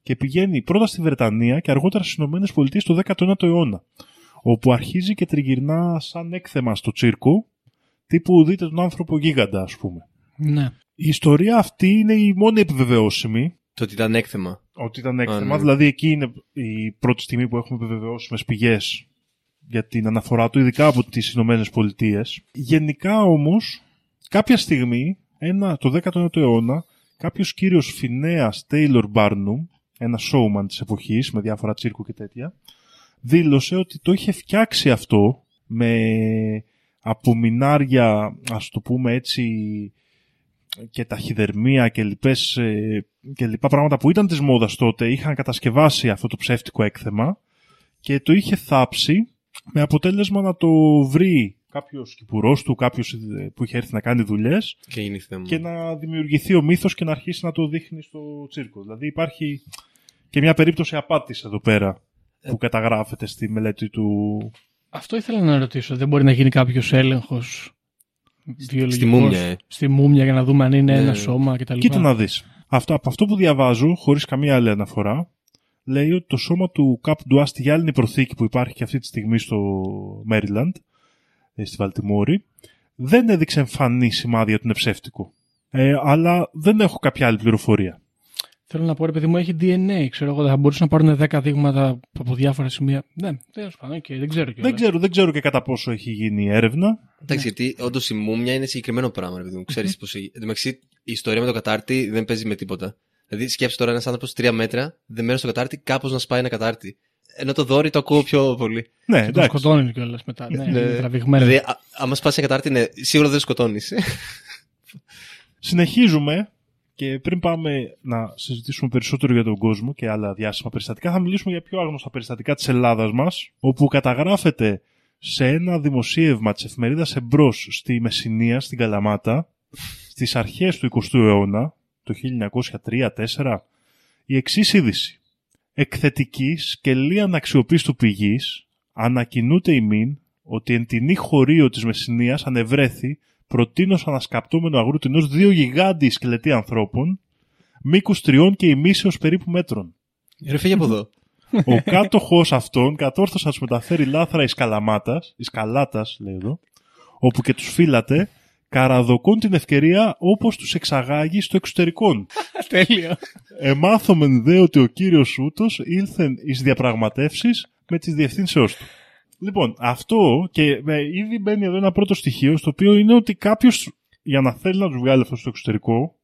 και πηγαίνει πρώτα στη Βρετανία και αργότερα στις Ηνωμένες Πολιτείες το 19ο αιώνα όπου αρχίζει και τριγυρνά σαν έκθεμα στο τσίρκο τύπου δείτε τον άνθρωπο γίγαντα ας πούμε. Ναι. Η ιστορία αυτή είναι η μόνη επιβεβαιώσιμη Το ότι ήταν έκθεμα. ότι ήταν έκθεμα, ναι. δηλαδή εκεί είναι η πρώτη στιγμή που έχουμε επιβεβαιώσιμες πηγές για την αναφορά του, ειδικά από τις Ηνωμένες Πολιτείες. Γενικά όμως, κάποια στιγμή, ένα, το 19ο αιώνα, κάποιος κύριος Φινέας Τέιλορ Μπάρνουμ, ένα showman της εποχής με διάφορα τσίρκο και τέτοια, δήλωσε ότι το είχε φτιάξει αυτό με απομεινάρια, ας το πούμε έτσι, και ταχυδερμία και, λοιπές, ε, και λοιπά πράγματα που ήταν της μόδας τότε είχαν κατασκευάσει αυτό το ψεύτικο έκθεμα και το είχε θάψει με αποτέλεσμα να το βρει κάποιος κυπουρός του, κάποιος ε, που είχε έρθει να κάνει δουλειές Και γίνει θέμα. και να δημιουργηθεί ο μύθος και να αρχίσει να το δείχνει στο τσίρκο. Δηλαδή υπάρχει και μια περίπτωση απάτης εδώ πέρα που καταγράφεται στη μελέτη του... Αυτό ήθελα να ρωτήσω. Δεν μπορεί να γίνει κάποιος έλεγχος βιολογικός μούμια, ε. στη μούμια για να δούμε αν είναι Ναι, ένα ναι. σώμα κτλ. Κοίτα να δεις. Αυτό, από αυτό που διαβάζω, χωρίς καμία άλλη αναφορά, λέει ότι το σώμα του Καπ Ντουά στη γυάλινη προθήκη που υπάρχει και αυτή τη στιγμή στο Μέριλαντ, ε, στη Βαλτιμόρη, δεν έδειξε εμφανή σημάδια ότι είναι ψεύτικο. Ε, αλλά δεν έχω κάποια άλλη πληροφορία. Θέλω να πω, ρε παιδί μου, έχει DNA. Ξέρω εγώ, θα μπορούσαν να πάρουν 10 δείγματα από διάφορα σημεία. Ναι, τέλος πάντων, okay, δεν ξέρω κιόλας. Δεν ξέρω, δεν ξέρω και κατά πόσο έχει γίνει η έρευνα. Εντάξει, γιατί όντως η μούμια είναι συγκεκριμένο πράγμα, ρε παιδί μου. Ξέρεις πώ. Εν τω μεταξύ, η ιστορία με το κατάρτι δεν παίζει με τίποτα. Δηλαδή, σκέψει τώρα ένας άνθρωπος τρία μέτρα, δεμένο στο κατάρτι, κάπως να σπάει ένα κατάρτι. Ενώ το δόρυ το ακούω πιο πολύ. Ναι, Τον εντάξει. σκοτώνεις κιόλας μετά. Ναι, είναι τραβηγμένο. Δηλαδή, α- άμα σπάσει ένα κατάρτι, ναι, σίγουρα δεν σκοτώνεις. Συνεχίζουμε και πριν πάμε να συζητήσουμε περισσότερο για τον κόσμο και άλλα διάσημα περιστατικά, θα μιλήσουμε για πιο άγνωστα περιστατικά της Ελλάδας μας, όπου καταγράφεται σε ένα δημοσίευμα της εφημερίδας Εμπρός στη Μεσσηνία, στην Καλαμάτα, στις αρχές του 20ου αιώνα, το 1903-4, η εξής είδηση. Εκθετική σκελή αναξιοπίστου πηγής, ανακοινούται ημίν ότι εν τινή χωρίο της Μεσσηνίας ανεβρέθη προτείνω ανασκαπτόμενο αγρούτινος δύο γιγάντιοι σκελετοί ανθρώπων, μήκους τριών και ημίσεως περίπου μέτρων. Ρε, φύγει από εδώ. Ο κάτοχος αυτών κατόρθωσε να τους μεταφέρει λάθρα εις καλαμάτας, εις καλάτας λέει εδώ, όπου και τους φύλατε, καραδοκούν την ευκαιρία όπως τους εξαγάγει στο εξωτερικό. Τέλειο. Εμάθομεν δε ότι ο κύριος ούτος ήλθεν εις διαπραγματεύσεις με τις διευθύνσεώς του. Λοιπόν, αυτό και ε, ήδη μπαίνει εδώ ένα πρώτο στοιχείο, στο οποίο είναι ότι κάποιος για να θέλει να τους βγάλει αυτό στο εξωτερικό,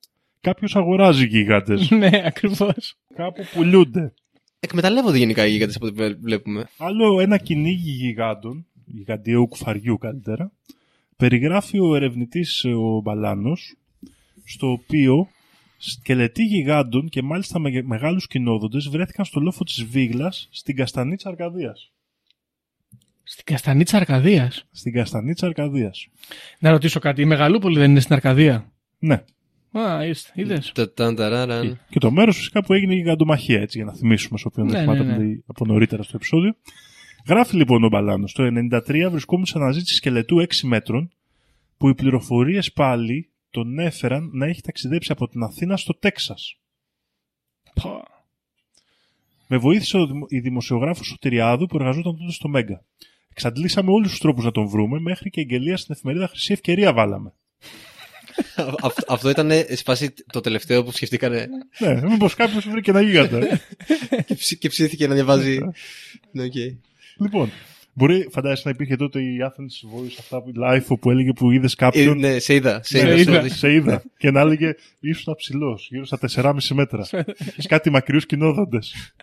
κάποιος αγοράζει γίγαντες. ναι, ακριβώς. Κάπου πουλούνται. Εκμεταλλεύονται γενικά οι γίγαντε από ό,τι βλέ- βλέπουμε. Άλλο ένα κυνήγι γιγάντων, γιγαντιαίου κουφαριού καλύτερα, περιγράφει ο ερευνητής ε, ο Μπαλάνος, στο οποίο σκελετοί γιγάντων και μάλιστα με μεγάλους κοινόδοντες βρέθηκαν στο λόφο της Βίγλας στην Καστανίτσα Αρκαδίας. Στην Καστανίτσα Αρκαδίας. Στην Καστανίτσα Αρκαδίας. Να ρωτήσω κάτι. Η Μεγαλούπολη δεν είναι στην Αρκαδία; Ναι. Α, είστε, είδες. Τα- ταν, ταράραν. Και το μέρος φυσικά που έγινε η γιγαντομαχία, έτσι, για να θυμίσουμε σε όποιον Ναι, δεν θυμάται ναι, από ναι. τη- από νωρίτερα στο επεισόδιο. Γράφει λοιπόν ο Μπαλάνος, το 1993 βρισκόμουν σε αναζήτηση σκελετού 6 μέτρων, που οι πληροφορίες πάλι τον έφεραν να έχει ταξιδέψει από την Αθήνα στο Τέξας. Με βοήθησε ο δημο- η δημοσιογράφος Σωτηριάδου που εργαζόταν τότε στο Μέγκα. Εξαντλήσαμε όλους τους τρόπους να τον βρούμε, μέχρι και αγγελία στην εφημερίδα Χρυσή Ευκαιρία βάλαμε. Αυτό- Αυτό ήταν σπάσει το τελευταίο που σκεφτήκανε ναι, μήπως κάποιος βρήκε ένα γίγαντα. και ψ- και ψήθηκε να διαβάζει. Ναι, οκ. Λοιπόν, μπορεί, φαντάζεσαι να υπήρχε τότε η Athens Voice αυτά που Lifo που έλεγε που είδες Ε, κάποιον. Ναι, σε είδα. Σε Ναι, είδα. είδα. στο- σε είδα. και να έλεγε ήσουν ψηλός, γύρω στα 4,5 μέτρα. Έχεις κάτι μακριούς κοινόδοντες.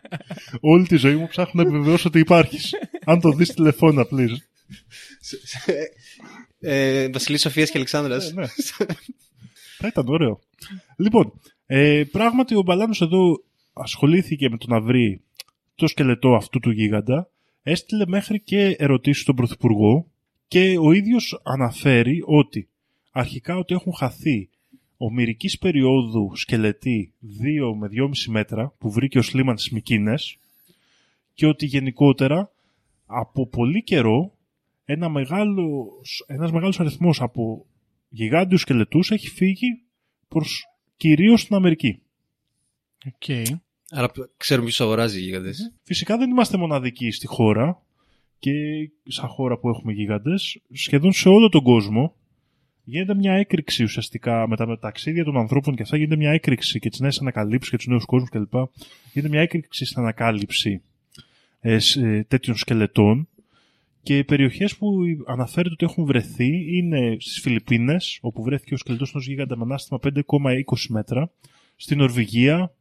Όλη τη ζωή μου ψάχνω να επιβεβαιώσω ότι υπάρχεις. Αν το δεις τηλεφώνα, please. Ε, Βασιλής Σοφίας και Αλεξάνδρας. Ε, ναι. Θα ήταν ωραίο. Λοιπόν, ε, πράγματι ο Μπαλάνος εδώ ασχολήθηκε με το να βρει το σκελετό αυτού του γίγαντα, έστειλε μέχρι και ερωτήσεις στον Πρωθυπουργό και ο ίδιος αναφέρει ότι αρχικά ότι έχουν χαθεί ομηρικής περίοδου σκελετοί 2 με 2,5 μέτρα που βρήκε ο Σλίμαν στις Μυκήνες και ότι γενικότερα από πολύ καιρό ένα μεγάλος, ένας μεγάλος αριθμός από γιγάντιους σκελετούς έχει φύγει προς κυρίως την Αμερική. Οκ. Άρα ξέρουμε ποιος αγοράζει γίγαντες. Φυσικά δεν είμαστε μοναδικοί στη χώρα και σαν χώρα που έχουμε γίγαντες, σχεδόν σε όλο τον κόσμο γίνεται μια έκρηξη ουσιαστικά με τα, με τα ταξίδια των ανθρώπων και αυτά γίνεται μια έκρηξη και τις νέες ανακαλύψεις και τους νέους κόσμους κλπ. Γίνεται μια έκρηξη στην ανακάλυψη ε, σ- ε, τέτοιων σκελετών και οι περιοχές που αναφέρεται ότι έχουν βρεθεί είναι στις Φιλιππίνες, όπου βρέθηκε ο σκελετός ενός γίγαντα με ανάστημα 5,20 μέτρα, στην Νορβηγία,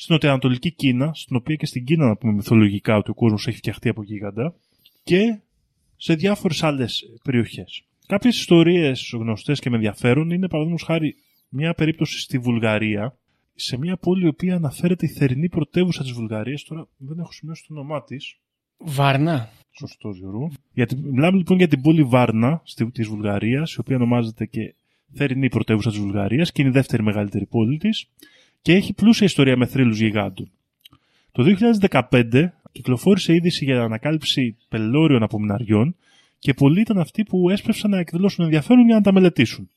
στην νοτιοανατολική Κίνα, στην οποία και στην Κίνα να πούμε μυθολογικά ότι ο κόσμος έχει φτιαχτεί από γίγαντα, και σε διάφορες άλλες περιοχές. Κάποιες ιστορίες γνωστές και με ενδιαφέρον είναι παραδείγματος χάρη μια περίπτωση στη Βουλγαρία, σε μια πόλη η οποία αναφέρεται η θερινή πρωτεύουσα της Βουλγαρίας, τώρα δεν έχω σημειώσει το όνομά της, Βάρνα. Σωστός, Γιώργο. Γιατί, μιλάμε λοιπόν για την πόλη Βάρνα της Βουλγαρίας, η οποία ονομάζεται και θερινή πρωτεύουσα της Βουλγαρίας και είναι η δεύτερη μεγαλύτερη πόλη της και έχει πλούσια ιστορία με θρύλους γιγάντων. Το 2015 κυκλοφόρησε είδηση για ανακάλυψη πελώριων απομειναριών και πολλοί ήταν αυτοί που έσπευσαν να εκδηλώσουν ενδιαφέρον για να τα μελετήσουν.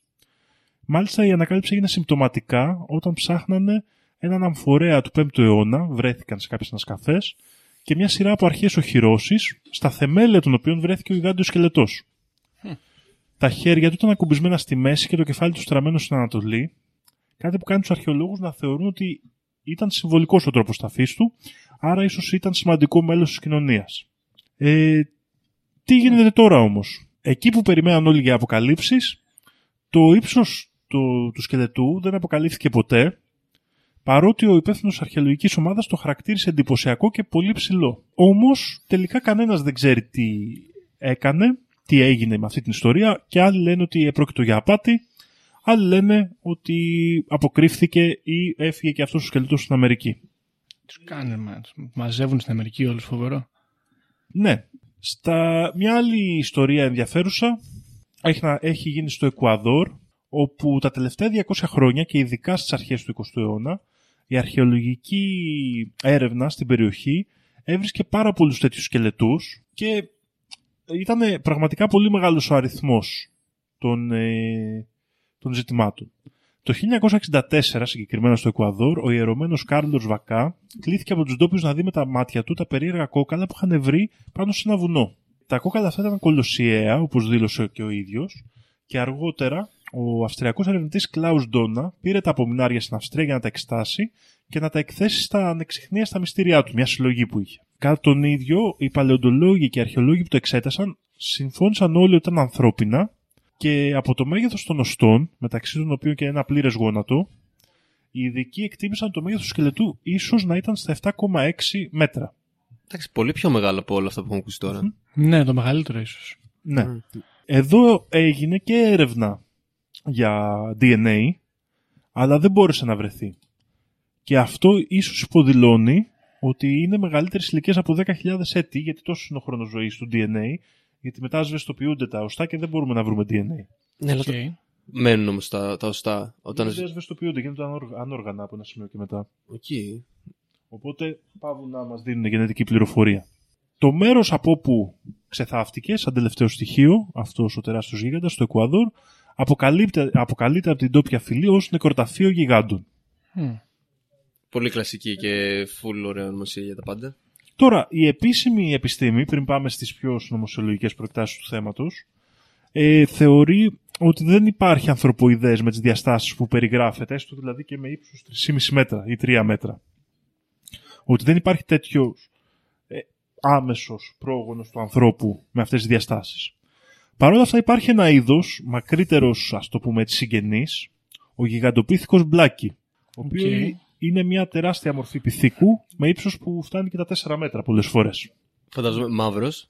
Μάλιστα η ανακάλυψη έγινε συμπτωματικά όταν ψάχνανε έναν αμφορέα του 5ου αιώνα, βρέθηκαν σε κάποιες ανασκαφές, και μια σειρά από αρχαίε οχυρώσεις, στα θεμέλια των οποίων βρέθηκε ο γιγάντιος σκελετός. Τα χέρια του ήταν ακουμπισμένα στη μέση και το κεφάλι του στραμμένο στην Ανατολή, κάτι που κάνει τους αρχαιολόγους να θεωρούν ότι ήταν συμβολικός ο τρόπος ταφής του, άρα ίσως ήταν σημαντικό μέλος της κοινωνίας. Ε, τι γίνεται τώρα όμως; Εκεί που περιμέναν όλοι για αποκαλύψεις, το ύψος του, του σκελετού δεν αποκαλύφθηκε ποτέ παρότι ο υπεύθυνος αρχαιολογικής ομάδας το χαρακτήρισε εντυπωσιακό και πολύ ψηλό. Όμως τελικά κανένας δεν ξέρει τι έκανε, τι έγινε με αυτή την ιστορία και άλλοι λένε ότι επρόκειτο για απάτη, άλλοι λένε ότι αποκρύφθηκε ή έφυγε και αυτός ο σκελετός στην Αμερική. Τους κάνε, μαζεύουν στην Αμερική όλους φοβερό. Ναι. Στα... Μια άλλη ιστορία ενδιαφέρουσα έχει, έχει γίνει στο Εκουαδόρ, όπου τα τελευταία 200 χρόνια και ειδικά στις αρχές του 20ου αιώνα η αρχαιολογική έρευνα στην περιοχή έβρισκε πάρα πολλούς τέτοιους σκελετούς και ήταν πραγματικά πολύ μεγάλος ο αριθμός των, ε, των ζητημάτων. Το 1964, συγκεκριμένα στο Εκουαδόρ, ο ιερωμένος Κάρλος Βακά κλήθηκε από τους ντόπιους να δει με τα μάτια του τα περίεργα κόκαλα που είχαν βρει πάνω σε ένα βουνό. Τα κόκαλα αυτά ήταν κολοσιαία, όπως δήλωσε και ο ίδιος, και αργότερα ο Αυστριακός ερευνητής Κλάους Ντόνα πήρε τα απομεινάρια στην Αυστρία για να τα εξτάσει και να τα εκθέσει στα ανεξιχνία στα μυστήριά του, μια συλλογή που είχε. Κατά τον ίδιο, οι παλαιοντολόγοι και οι αρχαιολόγοι που το εξέτασαν συμφώνησαν όλοι ότι ήταν ανθρώπινα και από το μέγεθος των οστών, μεταξύ των οποίων και ένα πλήρες γόνατο, οι ειδικοί εκτίμησαν το μέγεθος του σκελετού ίσως να ήταν στα 7,6 μέτρα. Εντάξει, πολύ πιο μεγάλο από όλα αυτά που έχουμε ακούσει τώρα. Ναι, το μεγαλύτερο ίσως. Ναι. Εδώ έγινε και έρευνα για DNA, αλλά δεν μπόρεσε να βρεθεί. Και αυτό ίσως υποδηλώνει ότι είναι μεγαλύτερες ηλικίες από 10.000 έτη, γιατί τόσο είναι ο χρόνος ζωής του DNA, γιατί μετά ασβεστοποιούνται τα οστά και δεν μπορούμε να βρούμε DNA. Ναι, αλλά Okay. μένουν όμως τα, τα οστά. Όταν... Δεν ασβεστοποιούνται, γίνονται ανόργα- ανόργανα από ένα σημείο και μετά. Οκ. Οπότε παύουν να μας δίνουν γενετική πληροφορία. Το μέρος από όπου ξεθάφτηκε, σαν τελευταίο στοιχείο, αυτός ο τεράστιος γίγαντας στο Εκουαδόρ, αποκαλύπτει, αποκαλείται από την ντόπια φυλή ως νεκροταφείο γιγάντων. Μμ. Πολύ κλασική και full ωραία ονομασία για τα πάντα. Τώρα, η επίσημη επιστήμη, πριν πάμε στις πιο συνωμοσιολογικές προεκτάσεις του θέματος, ε, θεωρεί ότι δεν υπάρχει ανθρωποειδές με τις διαστάσεις που περιγράφεται, έστω δηλαδή και με ύψος 3,5 μέτρα ή 3 μέτρα. Ότι δεν υπάρχει τέτοιος ε, άμεσος πρόγονος του ανθρώπου με αυτές τις διαστάσεις. Παρ' όλα αυτά υπάρχει ένα είδος, μακρύτερος ας το πούμε έτσι συγγενής, ο γιγαντοπίθηκος μπλάκι, ο οποίος Οκ. Είναι μια τεράστια μορφή πιθήκου με ύψος που φτάνει και τα 4 μέτρα πολλές φορές. Φαντάζομαι μαύρος.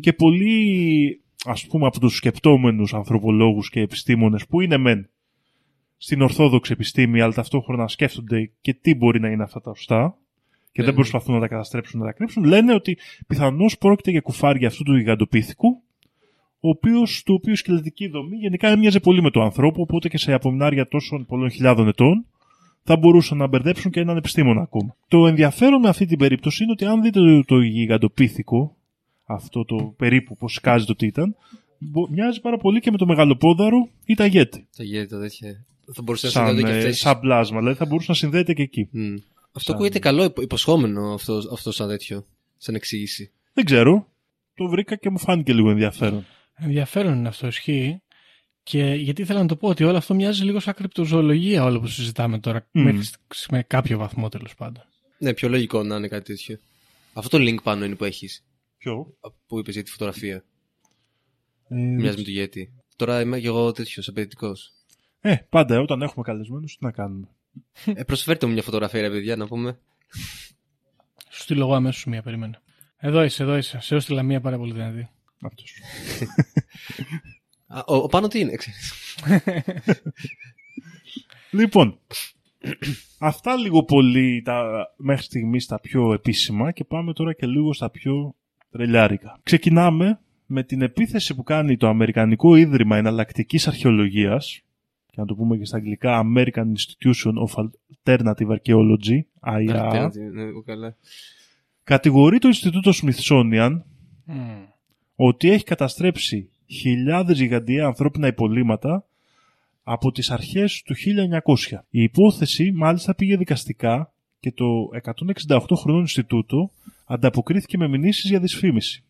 και πολλοί ας πούμε από τους σκεπτόμενους ανθρωπολόγους και επιστήμονες που είναι μεν στην ορθόδοξη επιστήμη αλλά ταυτόχρονα σκέφτονται και τι μπορεί να είναι αυτά τα οστά και Ναι, δεν ναι. προσπαθούν να τα καταστρέψουν, να τα κρύψουν, λένε ότι πιθανώς πρόκειται για κουφάρια αυτού του γιγαντοπίθηκου ο οποίος, του οποίου η σκελετική δομή γενικά έμοιαζε πολύ με του ανθρώπου, οπότε και σε απομεινάρια τόσων πολλών χιλιάδων ετών θα μπορούσαν να μπερδέψουν και έναν επιστήμονα ακόμα. Το ενδιαφέρον με αυτή την περίπτωση είναι ότι αν δείτε το, το γιγαντοπίθηκο, αυτό το περίπου πώ σκάζει το τι ήταν, μπο- μοιάζει πάρα πολύ και με το μεγαλοπόδαρο ή τα γέτη. Τα γέρια, τα τέτοια. Θα μπορούσε να Σαν, συνδέονται και ε, αυτές. σαν πλάσμα, δηλαδή θα μπορούσε να συνδέεται και εκεί. Αυτό ακούγεται καλό, υπο- υποσχόμενο αυτό, αυτό σαν τέτοιο. Σαν εξήγηση. Δεν ξέρω. Το βρήκα και μου φάνηκε λίγο ενδιαφέρον. Ενδιαφέρον είναι αυτό, ισχύει. Και γιατί ήθελα να το πω ότι όλο αυτό μοιάζει λίγο σαν κρυπτοζωολογία όλο που συζητάμε τώρα. Μμμ. Μέχρι σ- με κάποιο βαθμό τέλος πάντων. Ναι, πιο λογικό να είναι κάτι τέτοιο. Αυτό το link πάνω είναι που έχεις. Ποιο; Που είπες για τη φωτογραφία. Ε, Μοιάζει με το Yeti. Τώρα είμαι και εγώ τέτοιος, απαιτητικός. ε, πάντα όταν έχουμε καλεσμένους τι να κάνουμε. ε, προσφέρτε μου μια φωτογραφία, ρε παιδιά, να πούμε. Σου στείλω εγώ αμέσως μία, περίμενε. Εδώ είσαι, εδώ είσαι. Σε έστειλα μία πάρα πολύ δυνατή. Αυτός. Α, ο, ο πάνω τι είναι, ξέρεις. Λοιπόν, αυτά λίγο πολύ τα, μέχρι στιγμής τα πιο επίσημα και πάμε τώρα και λίγο στα πιο τρελιάρικα. Ξεκινάμε με την επίθεση που κάνει το Αμερικανικό Ίδρυμα Εναλλακτικής Αρχαιολογίας και να το πούμε και στα αγγλικά American Institution of Alternative Archaeology, IAA, Ναι, εγώ καλά. κατηγορεί το Ινστιτούτο Smithsonian Μμμ. ότι έχει καταστρέψει χιλιάδες γιγαντιαία ανθρώπινα υπολείμματα από τις αρχές του 1900. Η υπόθεση μάλιστα πήγε δικαστικά και το 168 χρονών Ινστιτούτο ανταποκρίθηκε με μηνύσεις για δυσφήμιση.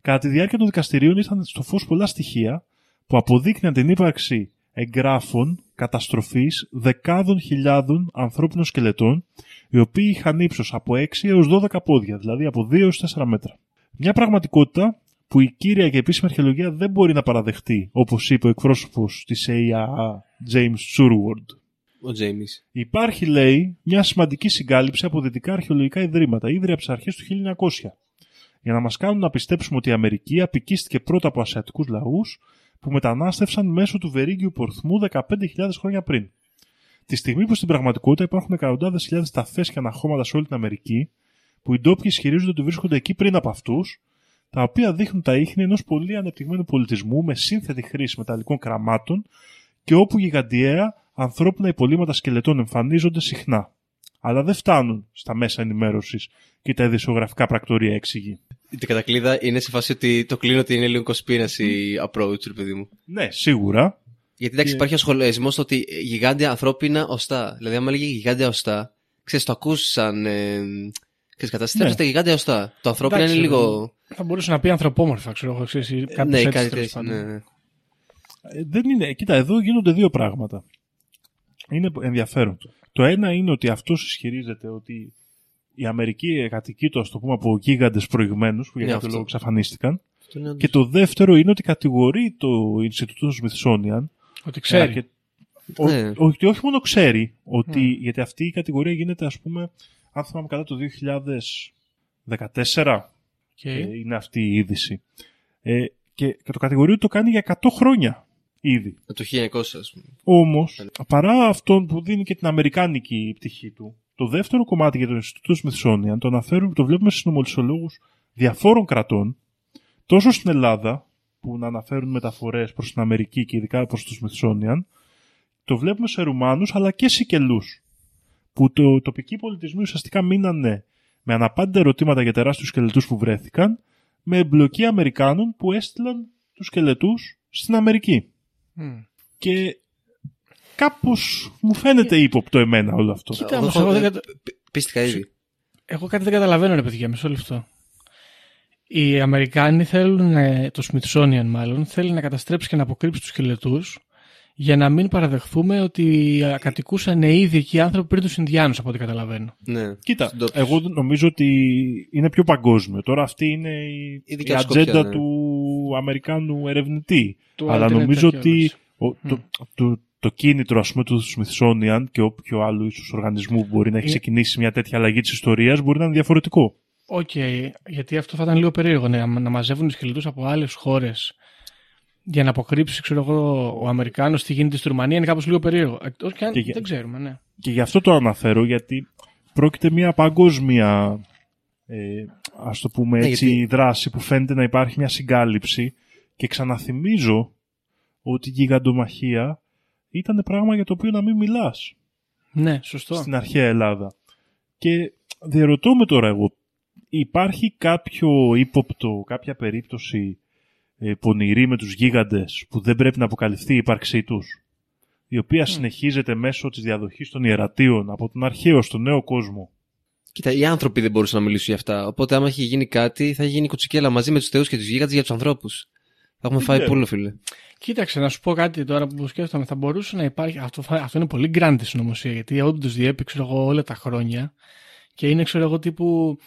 Κατά τη διάρκεια των δικαστηρίων ήρθαν στο φως πολλά στοιχεία που αποδείκνυαν την ύπαρξη εγγράφων καταστροφής δεκάδων χιλιάδων ανθρώπινων σκελετών οι οποίοι είχαν ύψος από 6 έως 12 πόδια, δηλαδή από 2 έως 4 μέτρα. Μια πραγματικότητα που η κύρια και επίσημη αρχαιολογία δεν μπορεί να παραδεχτεί, όπως είπε ο εκπρόσωπος της AIA, James Surward. Ο Τζέιμις. Υπάρχει, λέει, μια σημαντική συγκάλυψη από δυτικά αρχαιολογικά ιδρύματα, ήδη από τις αρχές του 1900, για να μας κάνουν να πιστέψουμε ότι η Αμερική απικίστηκε πρώτα από ασιατικούς λαούς που μετανάστευσαν μέσω του βερίγγιου πορθμού 15.000 χρόνια πριν. Τη στιγμή που στην πραγματικότητα υπάρχουν εκατοντάδες χιλιάδες ταφέ και αναχώματα σε όλη την Αμερική, που οι ντόπιοι ισχυρίζονται ότι βρίσκονται εκεί πριν από αυτούς, τα οποία δείχνουν τα ίχνη ενός πολύ ανεπτυγμένου πολιτισμού με σύνθετη χρήση μεταλλικών κραμάτων και όπου γιγαντιαία ανθρώπινα υπολείμματα σκελετών εμφανίζονται συχνά. Αλλά δεν φτάνουν στα μέσα ενημέρωσης και τα ειδησιογραφικά πρακτορία έξηγη. Η κατακλείδα είναι σε φάση ότι το κλείνω ότι είναι λίγο conspiracy approach, ρε παιδί μου. Ναι, σίγουρα. Γιατί εντάξει, Και- υπάρχει ο σχολιασμό ότι γιγάντια ανθρώπινα οστά. Δηλαδή, άμα λέγει γιγάντια οστά, ξέρεις, το ακούς σαν. Ε, ξέρεις, καταστρέψτε Ναι. γιγάντια οστά. Το ανθρώπινο Εντάξει, είναι λίγο. Θα μπορούσε να πει ανθρωπόμορφα, ξέρω εγώ, ξέρεις, ή κάπως ναι, έτσι, κάτι τέλος τέτοιο. πάντων. Ναι, ναι. Ε, δεν είναι. Κοίτα, εδώ γίνονται δύο πράγματα. Είναι ενδιαφέρον. Το ένα είναι ότι αυτός ισχυρίζεται ότι η Αμερική κατοικείται, ας το πούμε, από γίγαντες προηγμένους που για Ναι, κάποιο αυτό. λόγο εξαφανίστηκαν. Αυτό είναι όντως. Και το δεύτερο είναι ότι κατηγορεί το Ινστιτούτο Smithsonian Ότι ξέρει. αρκε- ο- Ναι. Ότι όχι μόνο ξέρει, ότι, Μμ. γιατί αυτή η κατηγορία γίνεται, ας πούμε, αν θυμάμαι καλά, το 2014 Και... ε, είναι αυτή η είδηση. Ε, και, και το κατηγορεί ότι το κάνει για 100 χρόνια ήδη. Το 1900, ας πούμε. Όμως, παρά αυτόν που δίνει και την αμερικάνικη πτυχή του, το δεύτερο κομμάτι για το Ινστιτούτο Smithsonian το, αναφέρουν, το βλέπουμε στους νομολυσολόγους διαφόρων κρατών, τόσο στην Ελλάδα, που να αναφέρουν μεταφορές προς την Αμερική και ειδικά προς το Smithsonian, το βλέπουμε σε Ρουμάνους αλλά και Σικελούς, που το τοπικοί πολιτισμοί ουσιαστικά μείνανε με αναπάντητα ερωτήματα για τεράστιους σκελετούς που βρέθηκαν, με εμπλοκή Αμερικάνων που έστειλαν τους σκελετούς στην Αμερική. Μμ. Και κάπως μου φαίνεται ύποπτο εμένα όλο αυτό. Κοίτα, Εγώ όμως, έχω- εγώ δεν ε, κατα- π- Πίστηκα ήδη. Εγώ κάτι δεν καταλαβαίνω, ρε παιδιά, μισό λεπτό. Οι Αμερικάνοι θέλουν, ε, το Smithsonian μάλλον, θέλει να καταστρέψει και να αποκρύψει τους σκελετούς για να μην παραδεχθούμε ότι ε, κατοικούσαν ήδη εκεί οι άνθρωποι πριν τους Ινδιάνους, από ό,τι καταλαβαίνω. Ναι. Κοίτα, Στους ντόπιους. εγώ νομίζω ότι είναι πιο παγκόσμιο. Τώρα αυτή είναι η, Η η δικιά σου ατζέντα σκοπιά, ναι. του Αμερικάνου ερευνητή. Του Αλλά alternate νομίζω ότι archaeology. ο- το, το, το κίνητρο ας πούμε, του Smithsonian και όποιο άλλο ίσως οργανισμού που μπορεί να έχει Είναι- ξεκινήσει μια τέτοια αλλαγή της ιστορίας μπορεί να είναι διαφορετικό. Οκ, γιατί αυτό θα ήταν λίγο περίεργο, ναι, να μαζεύουν τους σκελετούς από άλλες χώρες για να αποκρύψει, ξέρω εγώ, ο Αμερικάνος τι γίνεται στη Ρουμανία είναι κάπως λίγο περίεργο. Εκτός και αν Και για- δεν ξέρουμε, ναι. Και γι' αυτό το αναφέρω γιατί πρόκειται μια παγκόσμια ε, ας το πούμε Ναι, έτσι γιατί- δράση που φαίνεται να υπάρχει μια συγκάλυψη και ξαναθυμίζω ότι η γιγαντομαχία ήταν πράγμα για το οποίο να μην μιλάς Ναι, σωστό. στην αρχαία Ελλάδα. Και διαρωτώ με τώρα εγώ, υπάρχει κάποιο ύποπτο, κάποια περίπτωση ε, πονηρή με τους γίγαντες που δεν πρέπει να αποκαλυφθεί η ύπαρξή τους, η οποία συνεχίζεται μέσω της διαδοχής των ιερατείων από τον αρχαίο στον νέο κόσμο. Κοίτα, οι άνθρωποι δεν μπορούσαν να μιλήσουν για αυτά. Οπότε, άμα είχε γίνει κάτι, θα είχε γίνει κοτσικέλα μαζί με τους θεούς και τους γίγαντες για τους ανθρώπους. Θα έχουμε Δεν φάει ξέρω. πούλο, φίλε. Κοίταξε, να σου πω κάτι τώρα που σκέφτομαι. Θα μπορούσε να υπάρχει. Αυτό, θα- αυτό είναι πολύ γκράντη συνωμοσία γιατί όντως διέπει ξέρω εγώ, όλα τα χρόνια και είναι ξέρω εγώ τύπου.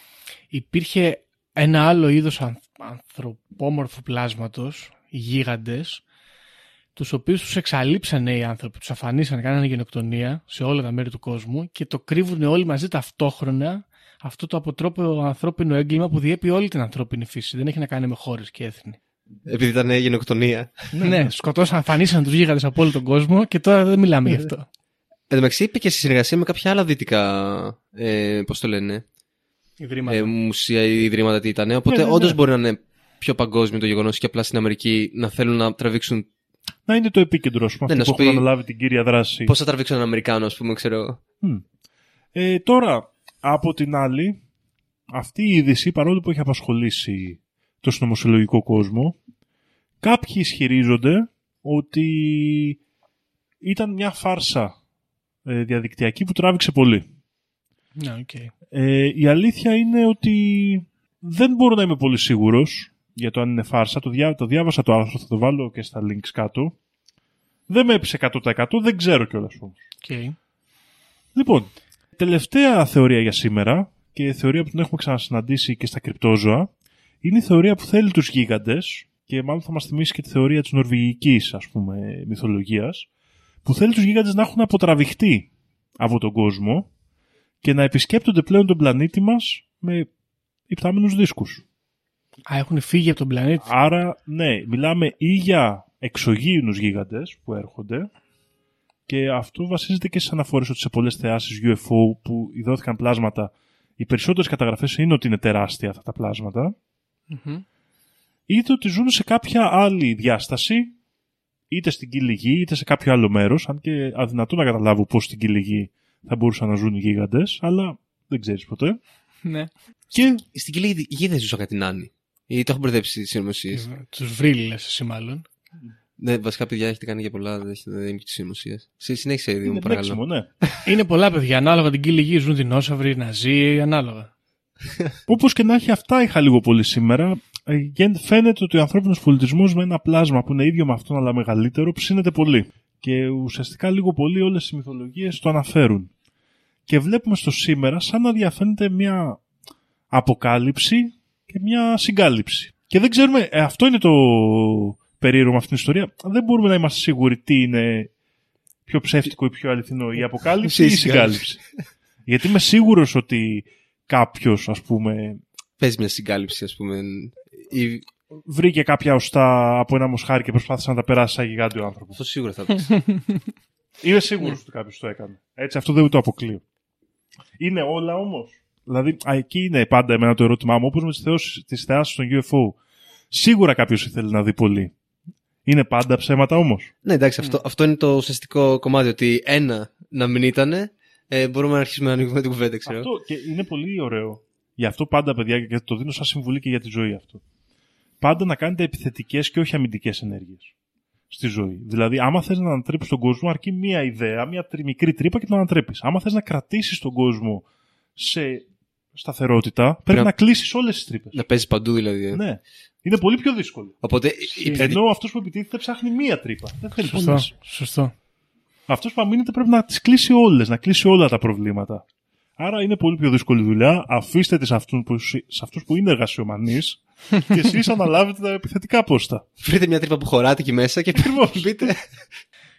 Υπήρχε ένα άλλο είδος ανθρωπόμορφου πλάσματος, οι γίγαντες, τους οποίους τους εξαλείψανε οι άνθρωποι, τους αφανίσανε, κάνανε γενοκτονία σε όλα τα μέρη του κόσμου και το κρύβουν όλοι μαζί ταυτόχρονα αυτό το αποτρόπαιο ανθρώπινο έγκλημα που διέπει όλη την ανθρώπινη φύση. Δεν έχει να κάνει με χώρες και έθνη. Επειδή ήταν γενοκτονία. ναι, σκοτώσαν, αφανίσαν τους γίγαντες από όλο τον κόσμο και τώρα δεν μιλάμε γι' αυτό. Εν τω μεταξύ είπε και σε συνεργασία με κάποια άλλα δυτικά. Ε, Πώς το λένε. Ιδρύματα. Ε, μουσεία ή ιδρύματα τι ήταν. Οπότε Ναι, ναι, όντως ναι. μπορεί να είναι πιο παγκόσμιο το γεγονός και απλά στην Αμερική να θέλουν να τραβήξουν. Να είναι το επίκεντρο, ας πούμε, Ναι, αυτοί να που σου έχουν πει- αναλάβει την κύρια δράση. Πώς θα τραβήξουν έναν Αμερικάνο, ας πούμε, ξέρω. εγώ. Μμ. Ε, τώρα, από την άλλη, αυτή η είδηση, παρόλο που έχει απασχολήσει το συνωμοσιολογικό κόσμο, κάποιοι ισχυρίζονται ότι ήταν μια φάρσα ε, διαδικτυακή που τράβηξε πολύ. Ναι, οκ. Ε, η αλήθεια είναι ότι δεν μπορώ να είμαι πολύ σίγουρος για το αν είναι φάρσα. Το, διά, το διάβασα το άρθρο, θα το βάλω και στα links κάτω. Δεν με έπεισε 100%, δεν ξέρω κιόλας όμως. Οκ. Λοιπόν, τελευταία θεωρία για σήμερα και θεωρία που την έχουμε ξανασυναντήσει και στα κρυπτόζωα είναι η θεωρία που θέλει τους γίγαντες και μάλλον θα μας θυμίσει και τη θεωρία της νορβηγικής ας πούμε μυθολογίας που θέλει τους γίγαντες να έχουν αποτραβηχτεί από τον κόσμο και να επισκέπτονται πλέον τον πλανήτη μας με υπτάμενους δίσκους. Α, έχουν φύγει από τον πλανήτη. Άρα, ναι, μιλάμε ή για εξωγήινους γίγαντες που έρχονται και αυτό βασίζεται και στις αναφορές ότι σε πολλές θεάσεις UFO που ειδώθηκαν πλάσματα οι περισσότερες καταγραφές είναι ότι είναι τεράστια αυτά τα πλάσματα Μμμ. είτε ότι ζουν σε κάποια άλλη διάσταση είτε στην κύλη γη είτε σε κάποιο άλλο μέρος αν και αδυνατό να καταλάβω πώς στην κύλη γη θα μπορούσαν να ζουν οι γίγαντες αλλά δεν ξέρεις ποτέ Ναι. και Στην κύλη γη δεν ζούσα κάτι νάνι. Ή το έχω μπερδέψει τι συνωμοσίες. Τους βρύλι, λες εσύ μάλλον. Ναι, βασικά παιδιά έχετε κάνει και πολλά, δεν έχετε- δεν είναι και τι συνωμοσίε. Συνέχισε, ήδη μου είναι παρακαλώ. παίξιμο, ναι. Είναι πολλά παιδιά. Ανάλογα την κύλη γη ζουν δεινόσαυροι, ναζί, ανάλογα. Όπως και να έχει αυτά είχα λίγο πολύ σήμερα. Ε, γεν- Φαίνεται ότι ο ανθρώπινος πολιτισμός με ένα πλάσμα που είναι ίδιο με αυτόν αλλά μεγαλύτερο ψήνεται πολύ. Και ουσιαστικά λίγο πολύ όλες οι μυθολογίες το αναφέρουν. Και βλέπουμε στο σήμερα σαν να διαφαίνεται μια αποκάλυψη και μια συγκάλυψη. Και δεν ξέρουμε, ε, αυτό είναι το περίεργο με αυτήν την ιστορία, δεν μπορούμε να είμαστε σίγουροι τι είναι πιο ψεύτικο ή πιο αληθινό, η αποκάλυψη ή η Η συγκάλυψη. Γιατί είμαι σίγουρος ότι κάποιος, ας πούμε, Παίζει μια συγκάλυψη, ας πούμε. Ή... βρήκε κάποια οστά από ένα μοσχάρι και προσπάθησε να τα περάσει σαν γιγάντιο άνθρωπο. Αυτό σίγουρα θα πει. Είμαι σίγουρος ότι κάποιος το έκανε. Έτσι, αυτό δεν το αποκλείω. Είναι όλα όμως. Δηλαδή, α, εκεί είναι πάντα εμένα το ερώτημά μου, όπως με τις θεάσεις των UFO. Σίγουρα κάποιος ήθελε να δει πολύ. Είναι πάντα ψέματα όμως. ναι, εντάξει, αυτό, αυτό είναι το ουσιαστικό κομμάτι. Ότι ένα να μην ήταν, ε, μπορούμε να αρχίσουμε να ανοίγουμε την κουβέντα, ξέρω. Αυτό και είναι πολύ ωραίο. Γι' αυτό πάντα, παιδιά, και το δίνω σαν συμβουλή και για τη ζωή αυτό. Πάντα να κάνετε επιθετικές και όχι αμυντικές ενέργειες στη ζωή. Δηλαδή, άμα θες να ανατρέψει τον κόσμο, αρκεί μία ιδέα, μία τρι- μικρή τρύπα και τον ανατρέπεις. Άμα θες να κρατήσεις τον κόσμο σε σταθερότητα, πρέπει να- να κλείσεις όλες τις τρύπες. Να παίζεις παντού δηλαδή. ε. Ναι. Είναι πολύ πιο δύσκολο. Οπότε, η επιθετική- Ενώ αυτός που επιτίθεται ψάχνει μία τρύπα. Δεν θέλει Σωστό. πολλές. Σωστό. Αυτός που αμήνεται πρέπει να τις κλείσει όλες, να κλείσει όλα τα προβλήματα. Άρα είναι πολύ πιο δύσκολη δουλειά. Αφήστε τη σε αυτούς που, σε αυτούς που είναι εργασιομανείς και εσείς αναλάβετε τα επιθετικά πόστα. βρείτε μια τρύπα που χωράτε εκεί μέσα και Ακριβώς. μπείτε.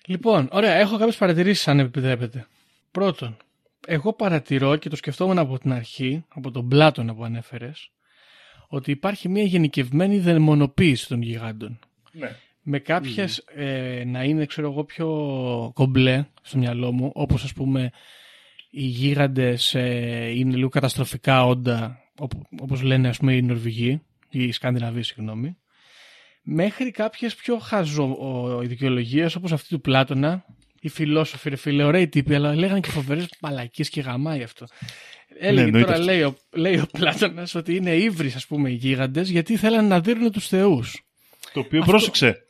Λοιπόν, ωραία, έχω κάποιες παρατηρήσεις αν επιτρέπετε. Πρώτον, εγώ παρατηρώ και το σκεφτόμουν από την αρχή, από τον Πλάτωνα που ανέφερες, ότι υπάρχει μια γενικευμένη δαιμονοποίηση των γιγάντων. Ναι. Με κάποιες ε, να είναι, ξέρω εγώ, πιο κομπλέ στο μυαλό μου, όπως ας πούμε οι γίγαντες ε, είναι λίγο καταστροφικά όντα, οπ- όπως λένε ας πούμε οι Νορβηγοί, ή οι Σκανδιναβοί, συγγνώμη, μέχρι κάποιες πιο χαζοειδικαιολογίες όπως αυτή του Πλάτωνα, οι φιλόσοφοι, ρε φίλε, ωραίοι τύποι, αλλά λέγανε και φοβερές μαλακίες και γαμάει αυτό. Έλεγε εννοείται τώρα, αυτό. λέει ο, λέει ο Πλάτωνας, ότι είναι ύβρις, ας πούμε, οι γίγαντες, γιατί θέλαν να δίνουν τους θεούς. Το οποίο Αυτό- πρόσεξε.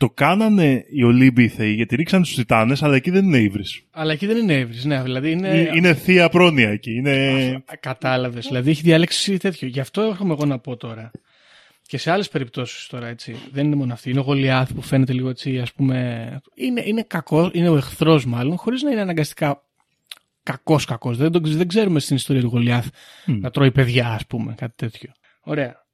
Το κάνανε οι Ολύμπιοι Θεοί γιατί ρίξαν του Τιτάνες, αλλά εκεί δεν είναι ύβρις. Αλλά εκεί δεν είναι ύβρις, ναι, δηλαδή είναι... Είναι, είναι θεία πρόνοια εκεί. Είναι... Κατάλαβες. Δηλαδή έχει διάλεξει τέτοιο. Γι' αυτό έρχομαι εγώ να πω τώρα. Και σε άλλες περιπτώσεις τώρα έτσι. Δεν είναι μόνο αυτή. Είναι ο Γολιάθ που φαίνεται λίγο έτσι, ας πούμε. Είναι, είναι κακός, είναι ο εχθρός μάλλον, χωρίς να είναι αναγκαστικά κακός κακός. Δεν, τον- δεν ξέρουμε στην ιστορία του Γολιάθ να τρώει παιδιά, ας πούμε, κάτι τέτοιο. Ωραία.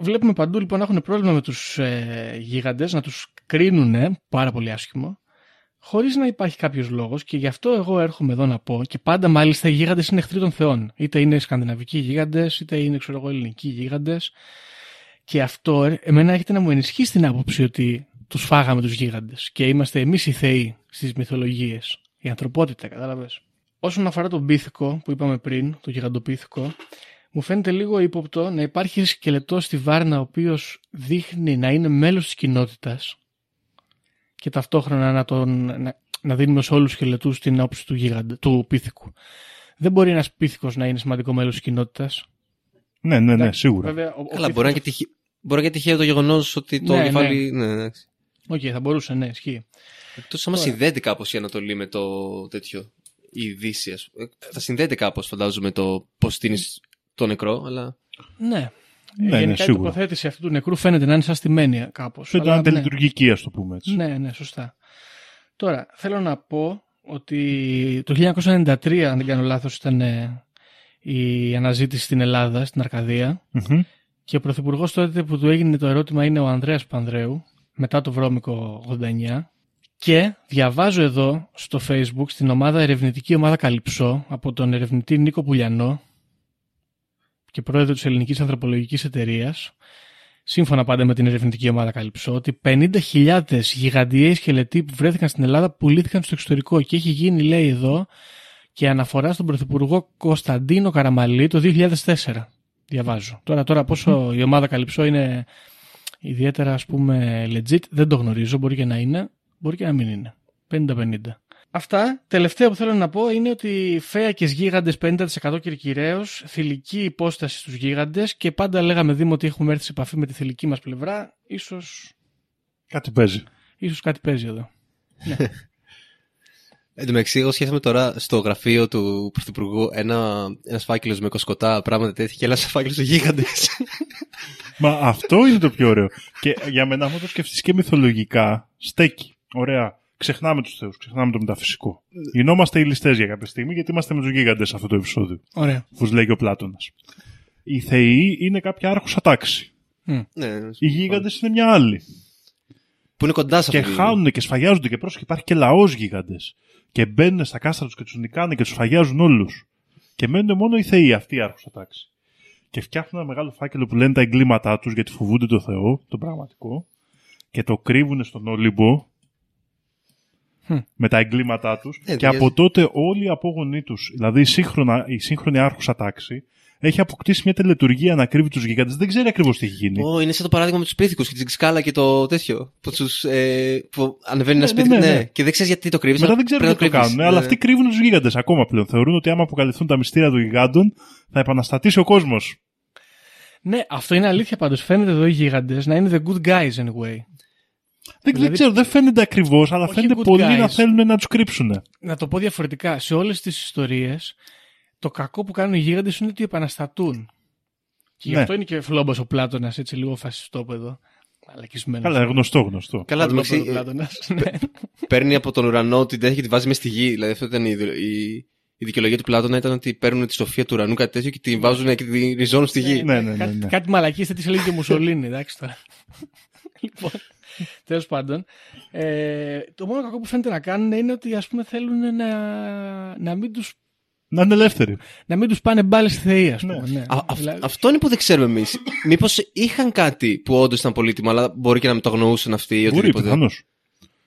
Βλέπουμε παντού λοιπόν να έχουν πρόβλημα με τους ε, γίγαντες, να τους κρίνουν πάρα πολύ άσχημο, χωρίς να υπάρχει κάποιος λόγος και γι' αυτό εγώ έρχομαι εδώ να πω και πάντα μάλιστα οι γίγαντες είναι εχθροί των θεών. Είτε είναι σκανδιναβικοί γίγαντες, είτε είναι ξέρω εγώ, ελληνικοί γίγαντες. Και αυτό ε, εμένα έχετε να μου ενισχύσει την άποψη ότι τους φάγαμε τους γίγαντες και είμαστε εμείς οι θεοί στις μυθολογίες. Η ανθρωπότητα, κατάλαβες. Όσον αφορά τον πίθηκο που είπαμε πριν, το γιγαντοπίθηκο, μου φαίνεται λίγο ύποπτο να υπάρχει σκελετός στη Βάρνα ο οποίος δείχνει να είναι μέλος της κοινότητας και ταυτόχρονα να, τον, να, να δίνουμε σε όλους τους σκελετούς την όψη του, γίγαντα, του πίθηκου. Δεν μπορεί ένας πίθηκος να είναι σημαντικό μέλος της κοινότητας. Ναι, ναι, ναι, Εντάξει, σίγουρα. Βέβαια, ο, ο Καλά, μπορεί να είναι και τυχε- μπορεί να είναι τυχαίο το γεγονός ότι το Ναι, κεφάλι. Ναι, εντάξει. Οκ, θα μπορούσε, ναι, ισχύει. Εκτός άμα Τώρα. συνδέεται κάπως η Ανατολή με το τέτοιο. Η Δύση, ας πούμε. Ε, Θα συνδέεται κάπως, φαντάζομαι, το πώς στείνει το νεκρό, αλλά. Ναι. Ναι, ναι, Γενικά η σίγουρα. τοποθέτηση αυτού του νεκρού φαίνεται να είναι σαν στημένη κάπως. Φαίνεται να αλλά είναι ναι. τελειτουργική, ας το πούμε έτσι. Ναι, ναι, σωστά. Τώρα, θέλω να πω ότι το 1993, αν δεν κάνω λάθος, ήταν ε, η αναζήτηση στην Ελλάδα, στην Αρκαδία. Μμμ. Και ο Πρωθυπουργός τότε που του έγινε το ερώτημα είναι ο Ανδρέας Πανδρέου, μετά το βρώμικο 89. Και διαβάζω εδώ στο facebook στην ομάδα ερευνητική ομάδα Καλυψό από τον ερευνητή Νίκο Πουλιανό και πρόεδρο της Ελληνικής Ανθρωπολογικής Εταιρείας σύμφωνα πάντα με την ερευνητική ομάδα Καλυψό ότι 50.000 γιγαντιαίοι σκελετοί που βρέθηκαν στην Ελλάδα πουλήθηκαν στο εξωτερικό και έχει γίνει λέει εδώ και αναφορά στον Πρωθυπουργό Κωνσταντίνο Καραμαλή το 2004. Διαβάζω. Τώρα, τώρα πόσο η ομάδα Καλυψό είναι ιδιαίτερα ας πούμε legit δεν το γνωρίζω. Μπορεί και να είναι, μπορεί και να μην είναι. 50-50. Αυτά. Τελευταίο που θέλω να πω είναι ότι φέακες γίγαντες 50% κυρκυραίος, θηλυκή υπόσταση στους γίγαντες και πάντα λέγαμε δήμο ότι έχουμε έρθει σε επαφή με τη θηλυκή μας πλευρά. Ίσως, Κάτι παίζει. ίσως κάτι παίζει εδώ. Εν τω μεταξύ, εγώ σκέφτομαι τώρα στο γραφείο του Πρωθυπουργού ένα ένας φάκελος με κοσκοτά, πράγματα τέτοια και ένα φάκελος με γίγαντες. Μα αυτό είναι το πιο ωραίο. Και για μένα, άμα το σκεφτείς και μυθολογικά, στέκει. Ωραία. Ξεχνάμε τους θεούς, ξεχνάμε το μεταφυσικό. Γινόμαστε οι ληστέ για κάποια στιγμή, γιατί είμαστε με τους γίγαντες σε αυτό το επεισόδιο. Ωραία. Όπως λέει και ο Πλάτονα. Οι θεοί είναι κάποια άρχουσα τάξη. ναι, Οι γίγαντες είναι μια άλλη. που είναι κοντά σε Και αυτό. χάνουν και σφαγιάζονται και πρόσεχε. Υπάρχει και λαός γίγαντες. Και μπαίνουν στα κάστρα τους και τους νικάνε και τους σφαγιάζουν όλους. Και μένουν μόνο οι θεοί, αυτή η άρχουσα τάξη. Και φτιάχνουν ένα μεγάλο φάκελο που λένε τα εγκλήματά τους γιατί φοβούνται το Θεό, το πραγματικό. Και το κρύβουν στον Όλυμπο. Hm. Με τα εγκλήματά τους. Ε, και ταιριάζει. από τότε όλοι οι απόγονοί τους, δηλαδή η, σύγχρονα, η σύγχρονη άρχουσα τάξη, έχει αποκτήσει μια τελετουργία να κρύβει τους γίγαντε. Δεν ξέρει ακριβώς τι έχει γίνει. Ω, είναι σαν το παράδειγμα με τους πίθηκους και την σκάλα και το τέτοιο. Που, τους, ε, που ανεβαίνει Ναι, ένα ναι, σπίτι. ναι, Ναι, ναι. Και δεν ξέρεις γιατί το κρύβεις. Μετά δεν ξέρουν τι το κάνουν, αλλά αυτοί κρύβουν τους γίγαντε ακόμα πλέον. Θεωρούν ότι άμα αποκαλυφθούν τα μυστήρια των γιγάντων, θα επαναστατήσει ο κόσμος. Ναι, αυτό είναι αλήθεια πάντως. Φαίνεται εδώ οι γίγαντες να είναι the good guys anyway. Δεν, Δηλαδή- δεν ξέρω, δεν φαίνεται ακριβώς, αλλά Όχι φαίνεται good πολύ guys. να θέλουν να τους κρύψουν. Να το πω διαφορετικά. Σε όλες τις ιστορίες το κακό που κάνουν οι γίγαντες είναι ότι επαναστατούν. Και γι' Ναι. αυτό είναι και φλόμπας ο Πλάτωνας έτσι λίγο φασιστόπεδο. Αλακισμένος. Καλά, γνωστό, γνωστό. Καλά, το Ολόπεδο μεταξύ, ε, Πλάτωνας. Ναι. παίρνει από τον ουρανό την τέτοια και τη βάζει μες στη γη. Δηλαδή, αυτό ήταν η, η, η δικαιολογία του Πλάτωνα ήταν ότι παίρνουν τη σοφία του ουρανού κάτι τέτοιο και την βάζουν και την ριζώνουν στη γη. Ναι, ναι, ναι. Κάτι, ναι. κάτι μαλακίες τέτοιες έλεγε και ο Μουσολίνη, εντάξει τώρα. λοιπόν, τέλος πάντων. Ε, το μόνο κακό που φαίνεται να κάνουν είναι ότι ας πούμε θέλουν να, να, μην, τους, Να είναι ελεύθεροι. να μην τους πάνε μπάλες στη θεή, ας πούμε. Ναι. Α, αυ- Δηλαδή- αυτό είναι που δεν ξέρουμε εμείς. Μήπως είχαν κάτι που όντως ήταν πολύτιμο, αλλά μπορεί και να μην το αγνοούσαν αυτοί ή Μπορεί, οτιδήποτε. πιθανώς.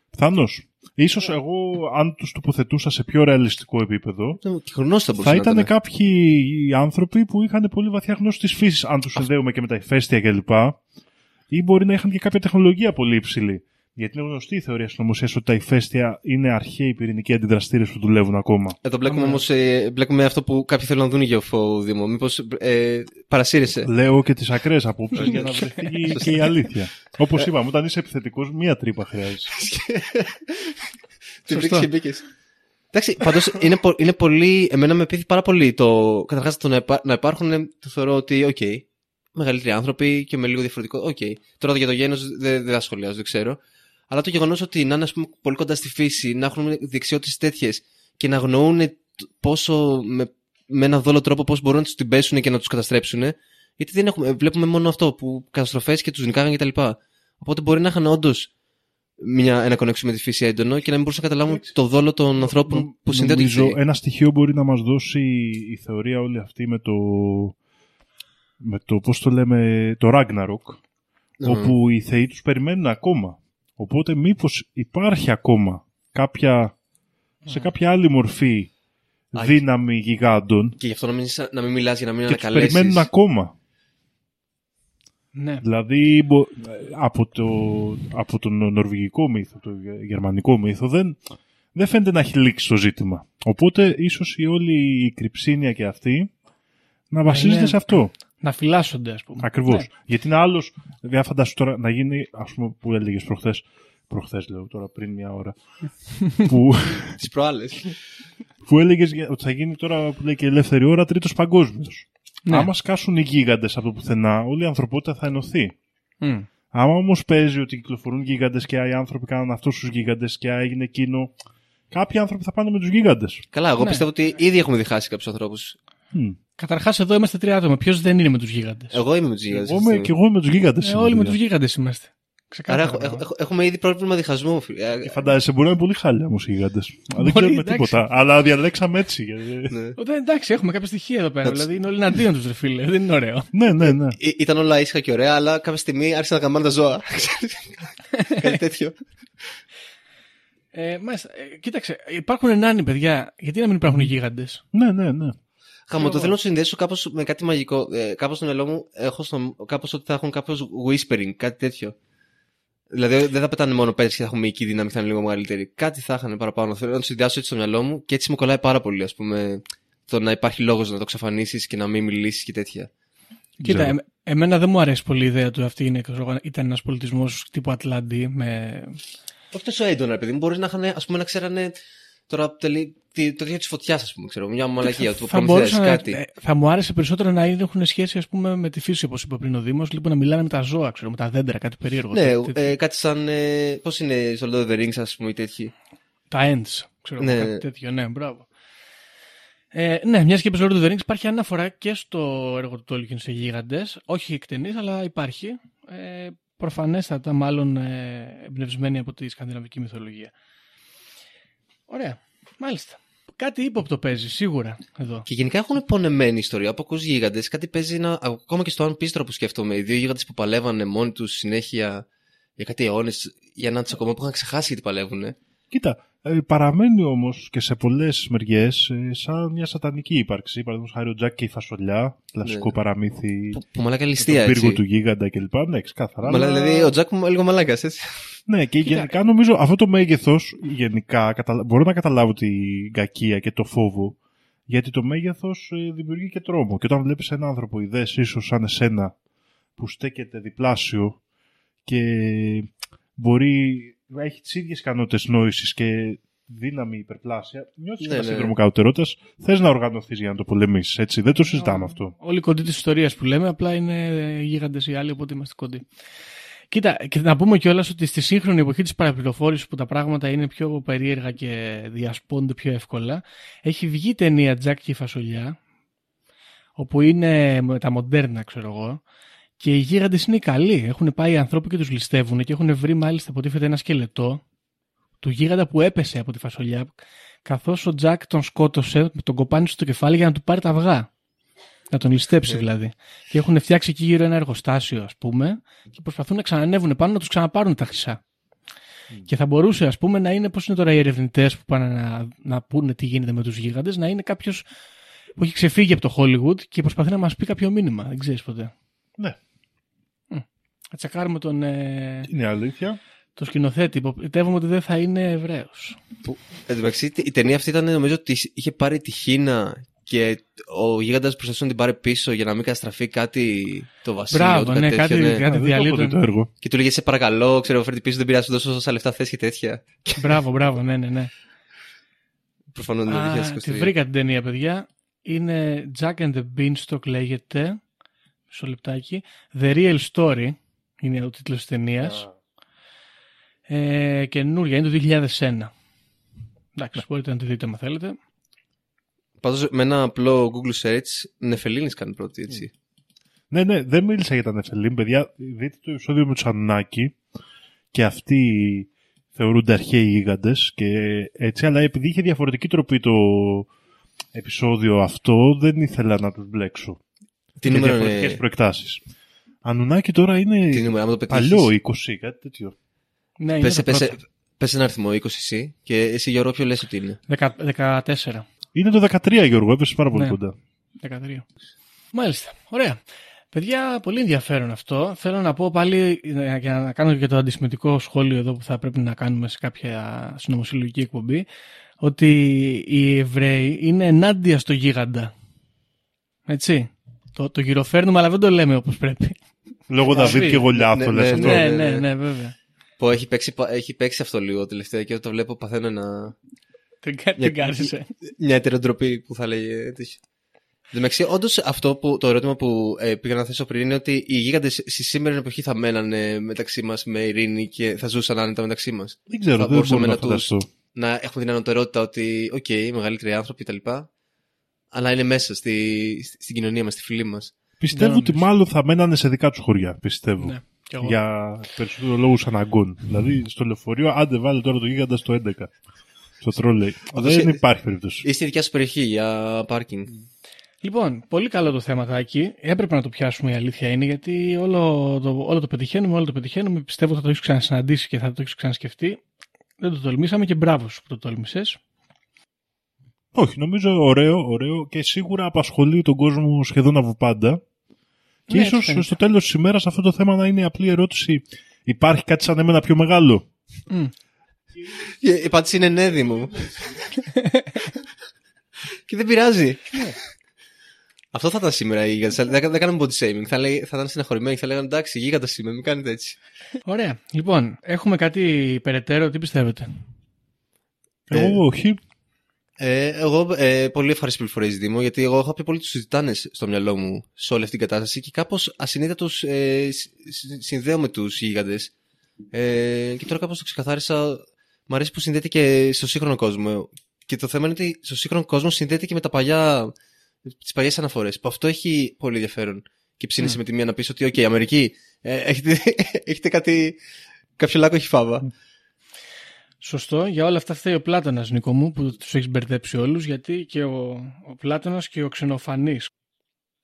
Πιθανώς. Ίσως εγώ, αν τους τοποθετούσα σε πιο ρεαλιστικό επίπεδο, Και γνώση θα μπορούσε θα να ήταν ήταν. κάποιοι άνθρωποι που είχαν πολύ βαθιά γνώση της φύσης, αν τους συνδέουμε και με τα ηφαίστεια κλπ. Ή μπορεί να είχαν και κάποια τεχνολογία πολύ υψηλή. Γιατί είναι γνωστή η θεωρία συνωμοσία ότι τα ηφαίστεια είναι αρχαίοι πυρηνικοί αντιδραστήρες που δουλεύουν ακόμα. Εδώ βλέπουμε όμως βλέπουμε αυτό που κάποιοι θέλουν να δουν για ο Δήμο. Μήπως ε, παρασύρεσαι. Λέω και τις ακραίες απόψεις για να βρεθεί και η αλήθεια. Όπως είπαμε, όταν είσαι επιθετικός, μία τρύπα χρειάζεσαι. Τι Σωστό. βρήκες και μπήκες. Εντάξει, πάντως είναι, πο- είναι πολύ. Εμένα με πείθει πάρα πολύ το. Καταρχάς το να, υπά- να υπάρχουν. Το θεωρώ ότι, οκ, μεγαλύτεροι άνθρωποι και με λίγο διαφορετικό. Οκ. Τώρα για το γένος δεν δεν θα σχολιάζω, δεν ξέρω. Αλλά το γεγονός ότι να είναι ας πούμε, πολύ κοντά στη φύση, να έχουν δεξιότητες τέτοιες και να αγνοούν τ- πόσο με, με ένα δόλο τρόπο πώς μπορούν να τους την πέσουν και να τους καταστρέψουν. Γιατί δεν έχουμε, βλέπουμε μόνο αυτό που καταστροφές και τους νικάγαν κτλ. Οπότε μπορεί να είχαν όντως μια, ένα connection με τη φύση έντονο και να μην μπορούσαν να καταλάβουν το δόλο των ανθρώπων που συνδέονται με τη Νομίζω φύση. ένα στοιχείο μπορεί να μας δώσει η θεωρία όλη αυτή με το, με το πώς το λέμε, το Ragnarok, Ναι. όπου οι θεοί τους περιμένουν ακόμα. Οπότε μήπως υπάρχει ακόμα κάποια σε κάποια άλλη μορφή Α, δύναμη γιγάντων Και γι' αυτό να μην, να μην μιλάς για να μην και τους ανακαλέσεις. περιμένουν ακόμα. Ναι. Δηλαδή μπο- από, το, από τον νορβηγικό μύθο, το γερμανικό μύθο δεν, δεν φαίνεται να έχει λήξει το ζήτημα. Οπότε ίσως η όλη η κρυψίνια και αυτή να βασίζεται είναι- σε αυτό. Να φυλάσσονται, ας πούμε. Ακριβώς. Ναι. Γιατί είναι άλλος, δεν φαντάσου τώρα να γίνει, ας πούμε που έλεγες προχθές, προχθές λέω τώρα πριν μια ώρα, που, Τις προάλλες. που έλεγες για- ότι θα γίνει τώρα που λέει και ελεύθερη ώρα τρίτος παγκόσμιος. Ναι. Άμα σκάσουν οι γίγαντες από το πουθενά, όλη η ανθρωπότητα θα ενωθεί. Μμ. Άμα όμως παίζει ότι κυκλοφορούν γίγαντες και οι άνθρωποι κάνουν αυτούς τους γίγαντες και έγινε εκείνο. Κάποιοι άνθρωποι θα πάνε με τους γίγαντες. Καλά, εγώ Ναι. πιστεύω ότι ήδη έχουμε διχάσει κάποιους ανθρώπους. Καταρχάς εδώ είμαστε τρία άτομα. Ποιος δεν είναι με τους γίγαντες; Εγώ είμαι με τους γίγαντες. Εγώ αυτή τη είμαι στιγμή. και εγώ με τους γίγαντες. Ε, όλοι με τους γίγαντες είμαστε. Άρα Ξεκάθαρα. έχω- έχω- έχω- έχουμε ήδη πρόβλημα διχασμού. φίλε. Ε, Φαντάζεσαι, μπορεί να είναι πολύ χάλια όμως οι γίγαντες. Δεν Μπορεί, ξέρουμε εντάξει. τίποτα. Αλλά διαλέξαμε έτσι. γιατί- ναι. Όταν, εντάξει, έχουμε κάποια στοιχεία εδώ πέρα. Εντάξει. Δηλαδή είναι όλοι εναντίον τους, ρε φίλε. Δεν είναι ωραίο. Ναι, ναι, ναι. Ή- Ήταν όλα ήσυχα και ωραία, αλλά κάποια στιγμή άρχισαν να καμπάνε τα ζώα. Κάτι τέτοιο. Ε, μάλιστα, ε, κοίταξε, υπάρχουν νάνοι, παιδιά. Γιατί να μην υπάρχουν γίγαντες; Ναι, ναι, ναι. Χαμό, το θέλω να το συνδέσω κάπως με κάτι μαγικό. Ε, κάπως στο μυαλό μου έχω στο, κάπως ότι θα έχουν κάποιος whispering, κάτι τέτοιο. Δηλαδή δεν θα πετάνε μόνο πέρυσι και θα έχουμε εκεί δύναμη, θα είναι λίγο μεγαλύτερη. Κάτι θα είχαν παραπάνω. Θέλω να το συνδυάσω έτσι στο μυαλό μου και έτσι μου κολλάει πάρα πολύ, ας πούμε, το να υπάρχει λόγος να το ξαφανίσει και να μην μιλήσεις και τέτοια. Κοίτα, Ξέρω. ε, εμένα δεν μου αρέσει πολύ η ιδέα του αυτή είναι, ξέρω εγώ, ήταν ένας πολιτισμός τύπου Ατλάντη με. Όχι τόσο έντονα, επειδή μπορείς να είχαν, ας πούμε, να ξέρανε τώρα τελεί, τι- το ίδιο της φωτιάς, ας πούμε, ξέρω, μια μαλακία, του θα, προμηθέας, μπορούσαν να- κάτι. ε, θα μου άρεσε περισσότερο να έχουν σχέση ας πούμε, με τη φύση, όπως είπε πριν ο Δήμος, λοιπόν να μιλάνε με τα ζώα, ξέρω, με τα δέντρα, κάτι περίεργο. Ναι, Τε- τε- ε, κάτι σαν. Ε, Πώς είναι στο Lord of the Rings, ας πούμε, ή τέτοιοι. Τα ends, ξέρω Ναι. ναι. κάτι τέτοιο, ναι, μπράβο. Ε, ναι, μιας και είπες Lord of the Rings, υπάρχει αναφορά και στο έργο του Tolkien σε γίγαντες. Όχι εκτενής, αλλά υπάρχει. Ε, προφανέστατα, μάλλον ε, εμπνευσμένη από τη σκανδιναβική μυθολογία. Ωραία. Μάλιστα. Κάτι ύποπτο παίζει, σίγουρα εδώ. Και γενικά έχουν πονεμένη ιστορία. Από ακούς γίγαντες, κάτι παίζει να. Ακόμα και στο αν πίστρο που σκέφτομαι. Οι δύο γίγαντες που παλεύανε μόνοι τους συνέχεια για κάτι αιώνες, για έναν ακόμα που είχαν ξεχάσει γιατί παλεύουν. Κοίτα, ε, παραμένει όμως και σε πολλές μεριές σαν μια σατανική ύπαρξη. Παραδείγματος χάρη ο Τζακ και η Φασολιά, κλασικό Ναι. παραμύθι. Που, που μαλάκα με ληστεία τον πύργο έτσι. του γίγαντα κλπ. Ναι, ξεκάθαρα. Μαλά, αλλά- δηλαδή ο Τζακ μου λίγο μαλάκας, έτσι. Ναι, και γενικά νομίζω αυτό το μέγεθος, γενικά, καταλα... μπορώ να καταλάβω την κακία και το φόβο, γιατί το μέγεθος δημιουργεί και τρόμο. Και όταν βλέπεις έναν άνθρωπο ιδέες, ίσως σαν εσένα, που στέκεται διπλάσιο και μπορεί να έχει τις ίδιες ικανότητες νόηση και δύναμη υπερπλάσια, νιώθεις Ναι, ένα ναι. σύνδρομο καουτερότητα, θες να οργανωθείς για να το πολεμήσεις. Έτσι, δεν το συζητάμε αυτό. Όλη η κοντή της ιστορίας που λέμε, απλά είναι γίγαντες οι άλλοι, οπότε είμαστε κοντοί. Κοίτα, και να πούμε κιόλας ότι στη σύγχρονη εποχή της παραπληροφόρησης που τα πράγματα είναι πιο περίεργα και διασπώνται πιο εύκολα, έχει βγει ταινία Τζακ και η Φασολιά, όπου είναι με τα μοντέρνα, ξέρω εγώ, και οι γίγαντε είναι καλοί. Έχουν πάει οι άνθρωποι και τους ληστεύουν και έχουν βρει μάλιστα υποτίθεται ένα σκελετό του γίγαντα που έπεσε από τη Φασολιά, καθώς ο Τζακ τον σκότωσε με τον κοπάνι στο κεφάλι για να του πάρει τα αυγά. Να τον ληστέψει δηλαδή. Και έχουν φτιάξει εκεί γύρω ένα εργοστάσιο, ας πούμε, και προσπαθούν να ξανανεύουν πάνω να τους ξαναπάρουν τα χρυσά. Και θα μπορούσε, ας πούμε, να είναι πώς είναι τώρα οι ερευνητές που πάνε να, να πούνε τι γίνεται με τους γίγαντες, να είναι κάποιος που έχει ξεφύγει από το Hollywood και προσπαθεί να μας πει κάποιο μήνυμα. Δεν ξέρεις ποτέ. Ναι. Θα τσακάρουμε τον, ε, Είναι αλήθεια. τον σκηνοθέτη. Υποπτεύομαι ότι δεν θα είναι Εβραίος. Που, εν τω μεταξύ, η ταινία αυτή ήταν, νομίζω, ότι είχε πάρει τη Χίνα και ο γίγαντας προσπαθούσε να την πάρει πίσω για να μην καταστραφεί κάτι το βασίλειο. Μπράβο, του, ναι, τέτοιο, κάτι, ναι. κάτι Α, δεν το έχω διαλύει δει το τον- έργο. Και του λέγε σε παρακαλώ, ξέρω, φέρει πίσω, δεν πειράζει, σου δώσω όσα λεφτά θες και τέτοια. Μπράβο, μπράβο, ναι, ναι, ναι. Προφανώς δεν Α, είναι τη βρήκα την ταινία, παιδιά. Είναι Jack and the Beanstalk λέγεται. Μισό λεπτάκι. The Real Story είναι ο τίτλος της ταινίας. Ε, καινούρια, είναι το 2001. Εντάξει, μπορείτε να τη δείτε αν θέλετε. Πάντως με ένα απλό Google search, Νεφελίνης κάνει πρώτη, έτσι. Ναι, ναι, δεν μίλησα για τα Νεφελίμ, παιδιά. Δείτε το επεισόδιο με τους Ανουνάκη και αυτοί θεωρούνται αρχαίοι γίγαντες και έτσι, αλλά επειδή είχε διαφορετική τροπή το επεισόδιο αυτό, δεν ήθελα να τους μπλέξω. Τι για νούμερο διαφορετικές είναι; προεκτάσεις. Ανουνάκη τώρα είναι Τι νούμερο, άμα το πετύχεις; παλιό, 20, κάτι τέτοιο. Ναι, είναι Πες, το πες, πρώτο. Πες ένα αριθμό, 20 εσύ. Και εσύ Γιώργο ποιο λες ότι είναι. Δεκα- 14. Είναι το 13, Γιώργο, έπεσε πάρα πολύ Ναι. κοντά. 13. Μάλιστα. Ωραία. Παιδιά, πολύ ενδιαφέρον αυτό. Θέλω να πω πάλι, ε, για να κάνω και το αντισημιτικό σχόλιο εδώ που θα πρέπει να κάνουμε σε κάποια συνωμοσυλλογική εκπομπή, ότι οι Εβραίοι είναι ενάντια στο γίγαντα. Έτσι. Το, το γυροφέρνουμε, αλλά δεν το λέμε όπως πρέπει. Λόγω Δαβίδ και Γολιάθο, Ναι, λες ναι, αυτό. ναι, ναι, ναι, ναι. ναι, βέβαια. Που έχει παίξει, έχει παίξει αυτό λίγο τελευταία και όταν το βλέπω παθαίνω ένα, Την, κα- την κάρσισε. μια ετεροτροπή που θα λέγε τέτοιο. Εν τω μεταξύ, όντως αυτό που, το ερώτημα που ε, πήγα να θέσω πριν είναι ότι οι γίγαντες στη σήμερα εποχή θα μένανε μεταξύ μας με ειρήνη και θα ζούσαν άνετα μεταξύ μας. Δεν ξέρω, Θα δεν μπορούσαμε μπορώ να να τους- φανταστώ. Να έχουμε την ανωτερότητα ότι, οκ, okay, μεγαλύτεροι άνθρωποι κτλ. Αλλά είναι μέσα στη, στη- στην κοινωνία μας, στη φυλή μας. Πιστεύω Δεν ότι νομίζω. μάλλον θα μένανε σε δικά τους χωριά, πιστεύω. Ναι, κι εγώ. Για περισσότερο λόγους αναγκών. Δηλαδή, στο λεωφορείο, άντε βάλε τώρα το γίγαντα στο 11. Στο τρόλεϊ. Όντως, Δεν ε, υπάρχει περίπτωση. Ή στη δικιά σου περιοχή για πάρκινγκ. Λοιπόν, πολύ καλό το θέματάκι. Έπρεπε να το πιάσουμε η αλήθεια είναι, γιατί όλο το, όλο το πετυχαίνουμε, όλο το πετυχαίνουμε. Πιστεύω θα το έχεις ξανασυναντήσει και θα το έχεις ξανασκεφτεί. Δεν το τολμήσαμε και μπράβος σου που το τόλμησες. Όχι, νομίζω ωραίο, ωραίο και σίγουρα απασχολεί τον κόσμο σχεδόν από πάντα. Και Ναι, έτσι ίσως φαίνεται. στο τέλος της ημέρας αυτό το θέμα να είναι η απλή ερώτηση. Υπάρχει κάτι σαν εμένα πιο μεγάλο; Η απάντηση είναι ναι, Δήμο. και δεν πειράζει. Αυτό θα ήταν σήμερα οι γίγαντες. Δεν, δεν κάναμε body shaming. Θα, λέει, θα ήταν συναχωρημένοι. Θα λέγανε εντάξει, γίγαντα είμαι, μην κάνετε έτσι. Ωραία. Λοιπόν, έχουμε κάτι περαιτέρω. Τι πιστεύετε; Εγώ όχι. Ε, εγώ ε, πολύ ευχαριστώ πληροφορίε Δήμο, γιατί εγώ είχα πει πολύ τους συζητάνε στο μυαλό μου σε όλη αυτή την κατάσταση και κάπως ασυνείδητα του ε, συ- συ- συνδέω με τους γίγαντες. Ε, και τώρα κάπως το ξεκαθάρισα. Μ' αρέσει που συνδέεται και στο σύγχρονο κόσμο. Και το θέμα είναι ότι στο σύγχρονο κόσμο συνδέεται και με τα παλιά, τις παλιές αναφορές. Που αυτό έχει πολύ ενδιαφέρον. Και ψήνεσαι με τη μία να πεις ότι, οκ, Αμερική, ε, έχετε, έχετε κάτι, κάποιο λάκκο έχει φάβα. Σωστό. Για όλα αυτά φταίει ο Πλάτωνας, Νίκο μου, που τους έχεις μπερδέψει όλους, γιατί και ο, ο Πλάτωνας και ο ξενοφανής.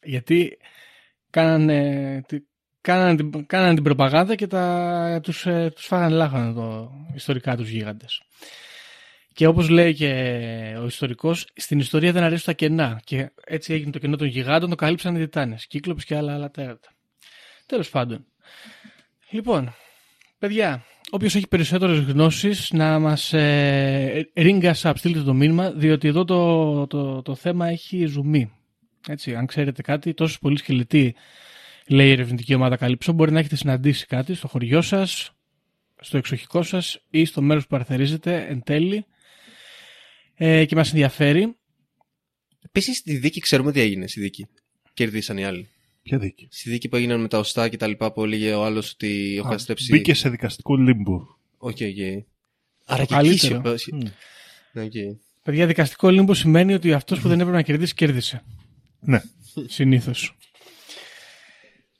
Γιατί κάνανε, τη- κάνανε, την, κάνανε την προπαγάνδα και τα, τους, ε, τους φάγανε λάχανα το, ιστορικά τους γίγαντες. Και όπως λέει και ο ιστορικός, στην ιστορία δεν αρέσουν τα κενά. Και έτσι έγινε το κενό των γιγάντων, το καλύψαν οι Τιτάνες. Κύκλοπες και άλλα άλλα τέρατα. Τέλος πάντων. Λοιπόν, παιδιά, όποιος έχει περισσότερες γνώσεις να μας ε, ring us up, στείλτε το μήνυμα, διότι εδώ το, το, το θέμα έχει ζουμί. Έτσι, αν ξέρετε κάτι, τόσο πολύ σκελετή λέει η ερευνητική ομάδα Καλύψο, μπορεί να έχετε συναντήσει κάτι στο χωριό σας, στο εξοχικό σας ή στο μέρος που παραθερίζετε εν τέλει ε, και μας ενδιαφέρει. Επίσης, στη δίκη ξέρουμε τι έγινε στη δίκη. Κερδίσαν οι άλλοι. Ποια δίκη; Στη δίκη που έγιναν με τα οστά και τα λοιπά που έλεγε ο άλλος ότι έχω Α, καταστρέψει. Μπήκε σε δικαστικό limbo. OK, OK. Άρα και καλύτερο. εκεί σιωπά- Ναι, οκ. Παιδιά, δικαστικό limbo σημαίνει ότι αυτός που δεν έπρεπε να κερδίσει, κέρδισε. Ναι. Συνήθως.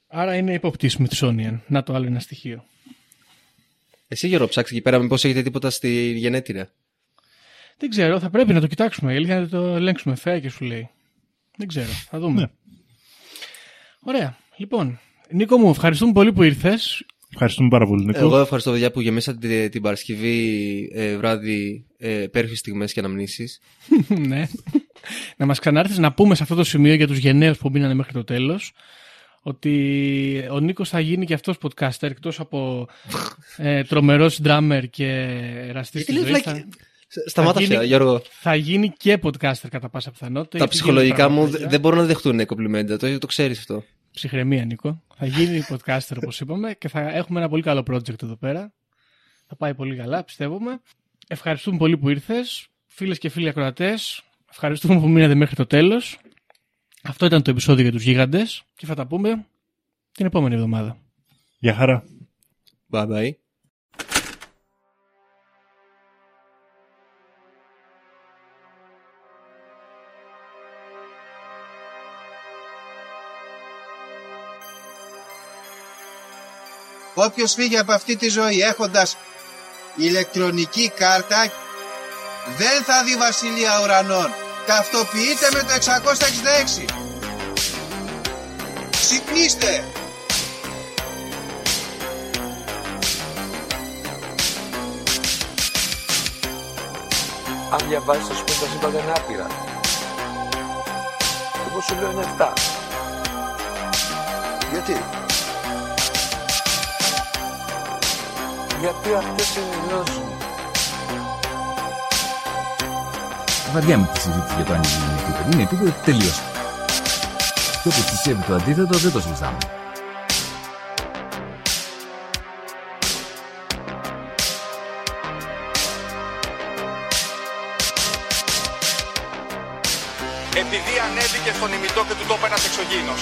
Άρα είναι ύποπτη Smithsonian. Να το άλλο ένα στοιχείο. Εσύ Γιώργο ψάξει εκεί πέρα, μήπως έχετε τίποτα στη γενέτειρα; Δεν ξέρω, θα πρέπει να το κοιτάξουμε. Η αλήθεια είναι να το ελέγξουμε. Φαία και σου λέει. Δεν ξέρω, θα δούμε. Ναι. Ωραία. Λοιπόν, Νίκο μου, ευχαριστούμε πολύ που ήρθες. Ευχαριστούμε πάρα πολύ, Νίκο. Εγώ ευχαριστώ παιδιά που γεμίσατε την, την Παρασκευή ε, βράδυ ε, υπέροχε στιγμές και αναμνήσεις. ναι. να μας ξανάρθεις να πούμε σε αυτό το σημείο για τους γενναίους που μείνανε μέχρι το τέλος ότι ο Νίκος θα γίνει και αυτός podcaster εκτός από ε, τρομερός drummer και εραστής Γιατί της λέει ζωής. βλάκια- Θα, Σταμάτα γίνει- αυτά, Γιώργο. θα γίνει και podcaster κατά πάσα πιθανότητα. Τα γιατί ψυχολογικά γίνονται μου πράγματα δε- τέτοια. δεν μπορούν να δεχτούν κομπλιμέντα. Το, το ξέρεις αυτό. Ψυχραιμία, Νίκο. Θα γίνει podcaster, όπως είπαμε, και θα έχουμε ένα πολύ καλό project εδώ πέρα. Θα πάει πολύ καλά, πιστεύουμε. Ευχαριστούμε πολύ που ήρθες. Φίλες και φίλοι ακροατές, ευχαριστούμε που μείνατε μέχρι το τέλος. Αυτό ήταν το επεισόδιο για τους γίγαντες και θα τα πούμε την επόμενη εβδομάδα. Γεια χαρά. Bye bye. Όποιος φύγει από αυτή τη ζωή έχοντας ηλεκτρονική κάρτα δεν θα δει βασιλεία ουρανών. Ταυτοποιείτε με το 666. Ξυπνήστε! Αν διαβάζεις, θα σου πει τα σύμπαντα είναι άπειρα. Εγώ σου λέω είναι 7. Γιατί; Γιατί αυτές είναι οι γνώσεις μου. Βαριά με τη συζήτηση για το αν είναι επίπεδο. Είναι επίπεδο τελείως. Και όπως πιστεύει το αντίθετο δεν το συζητάμε. Επειδή ανέβηκε στον ημιτό και του τόπου ένας εξωγήινος.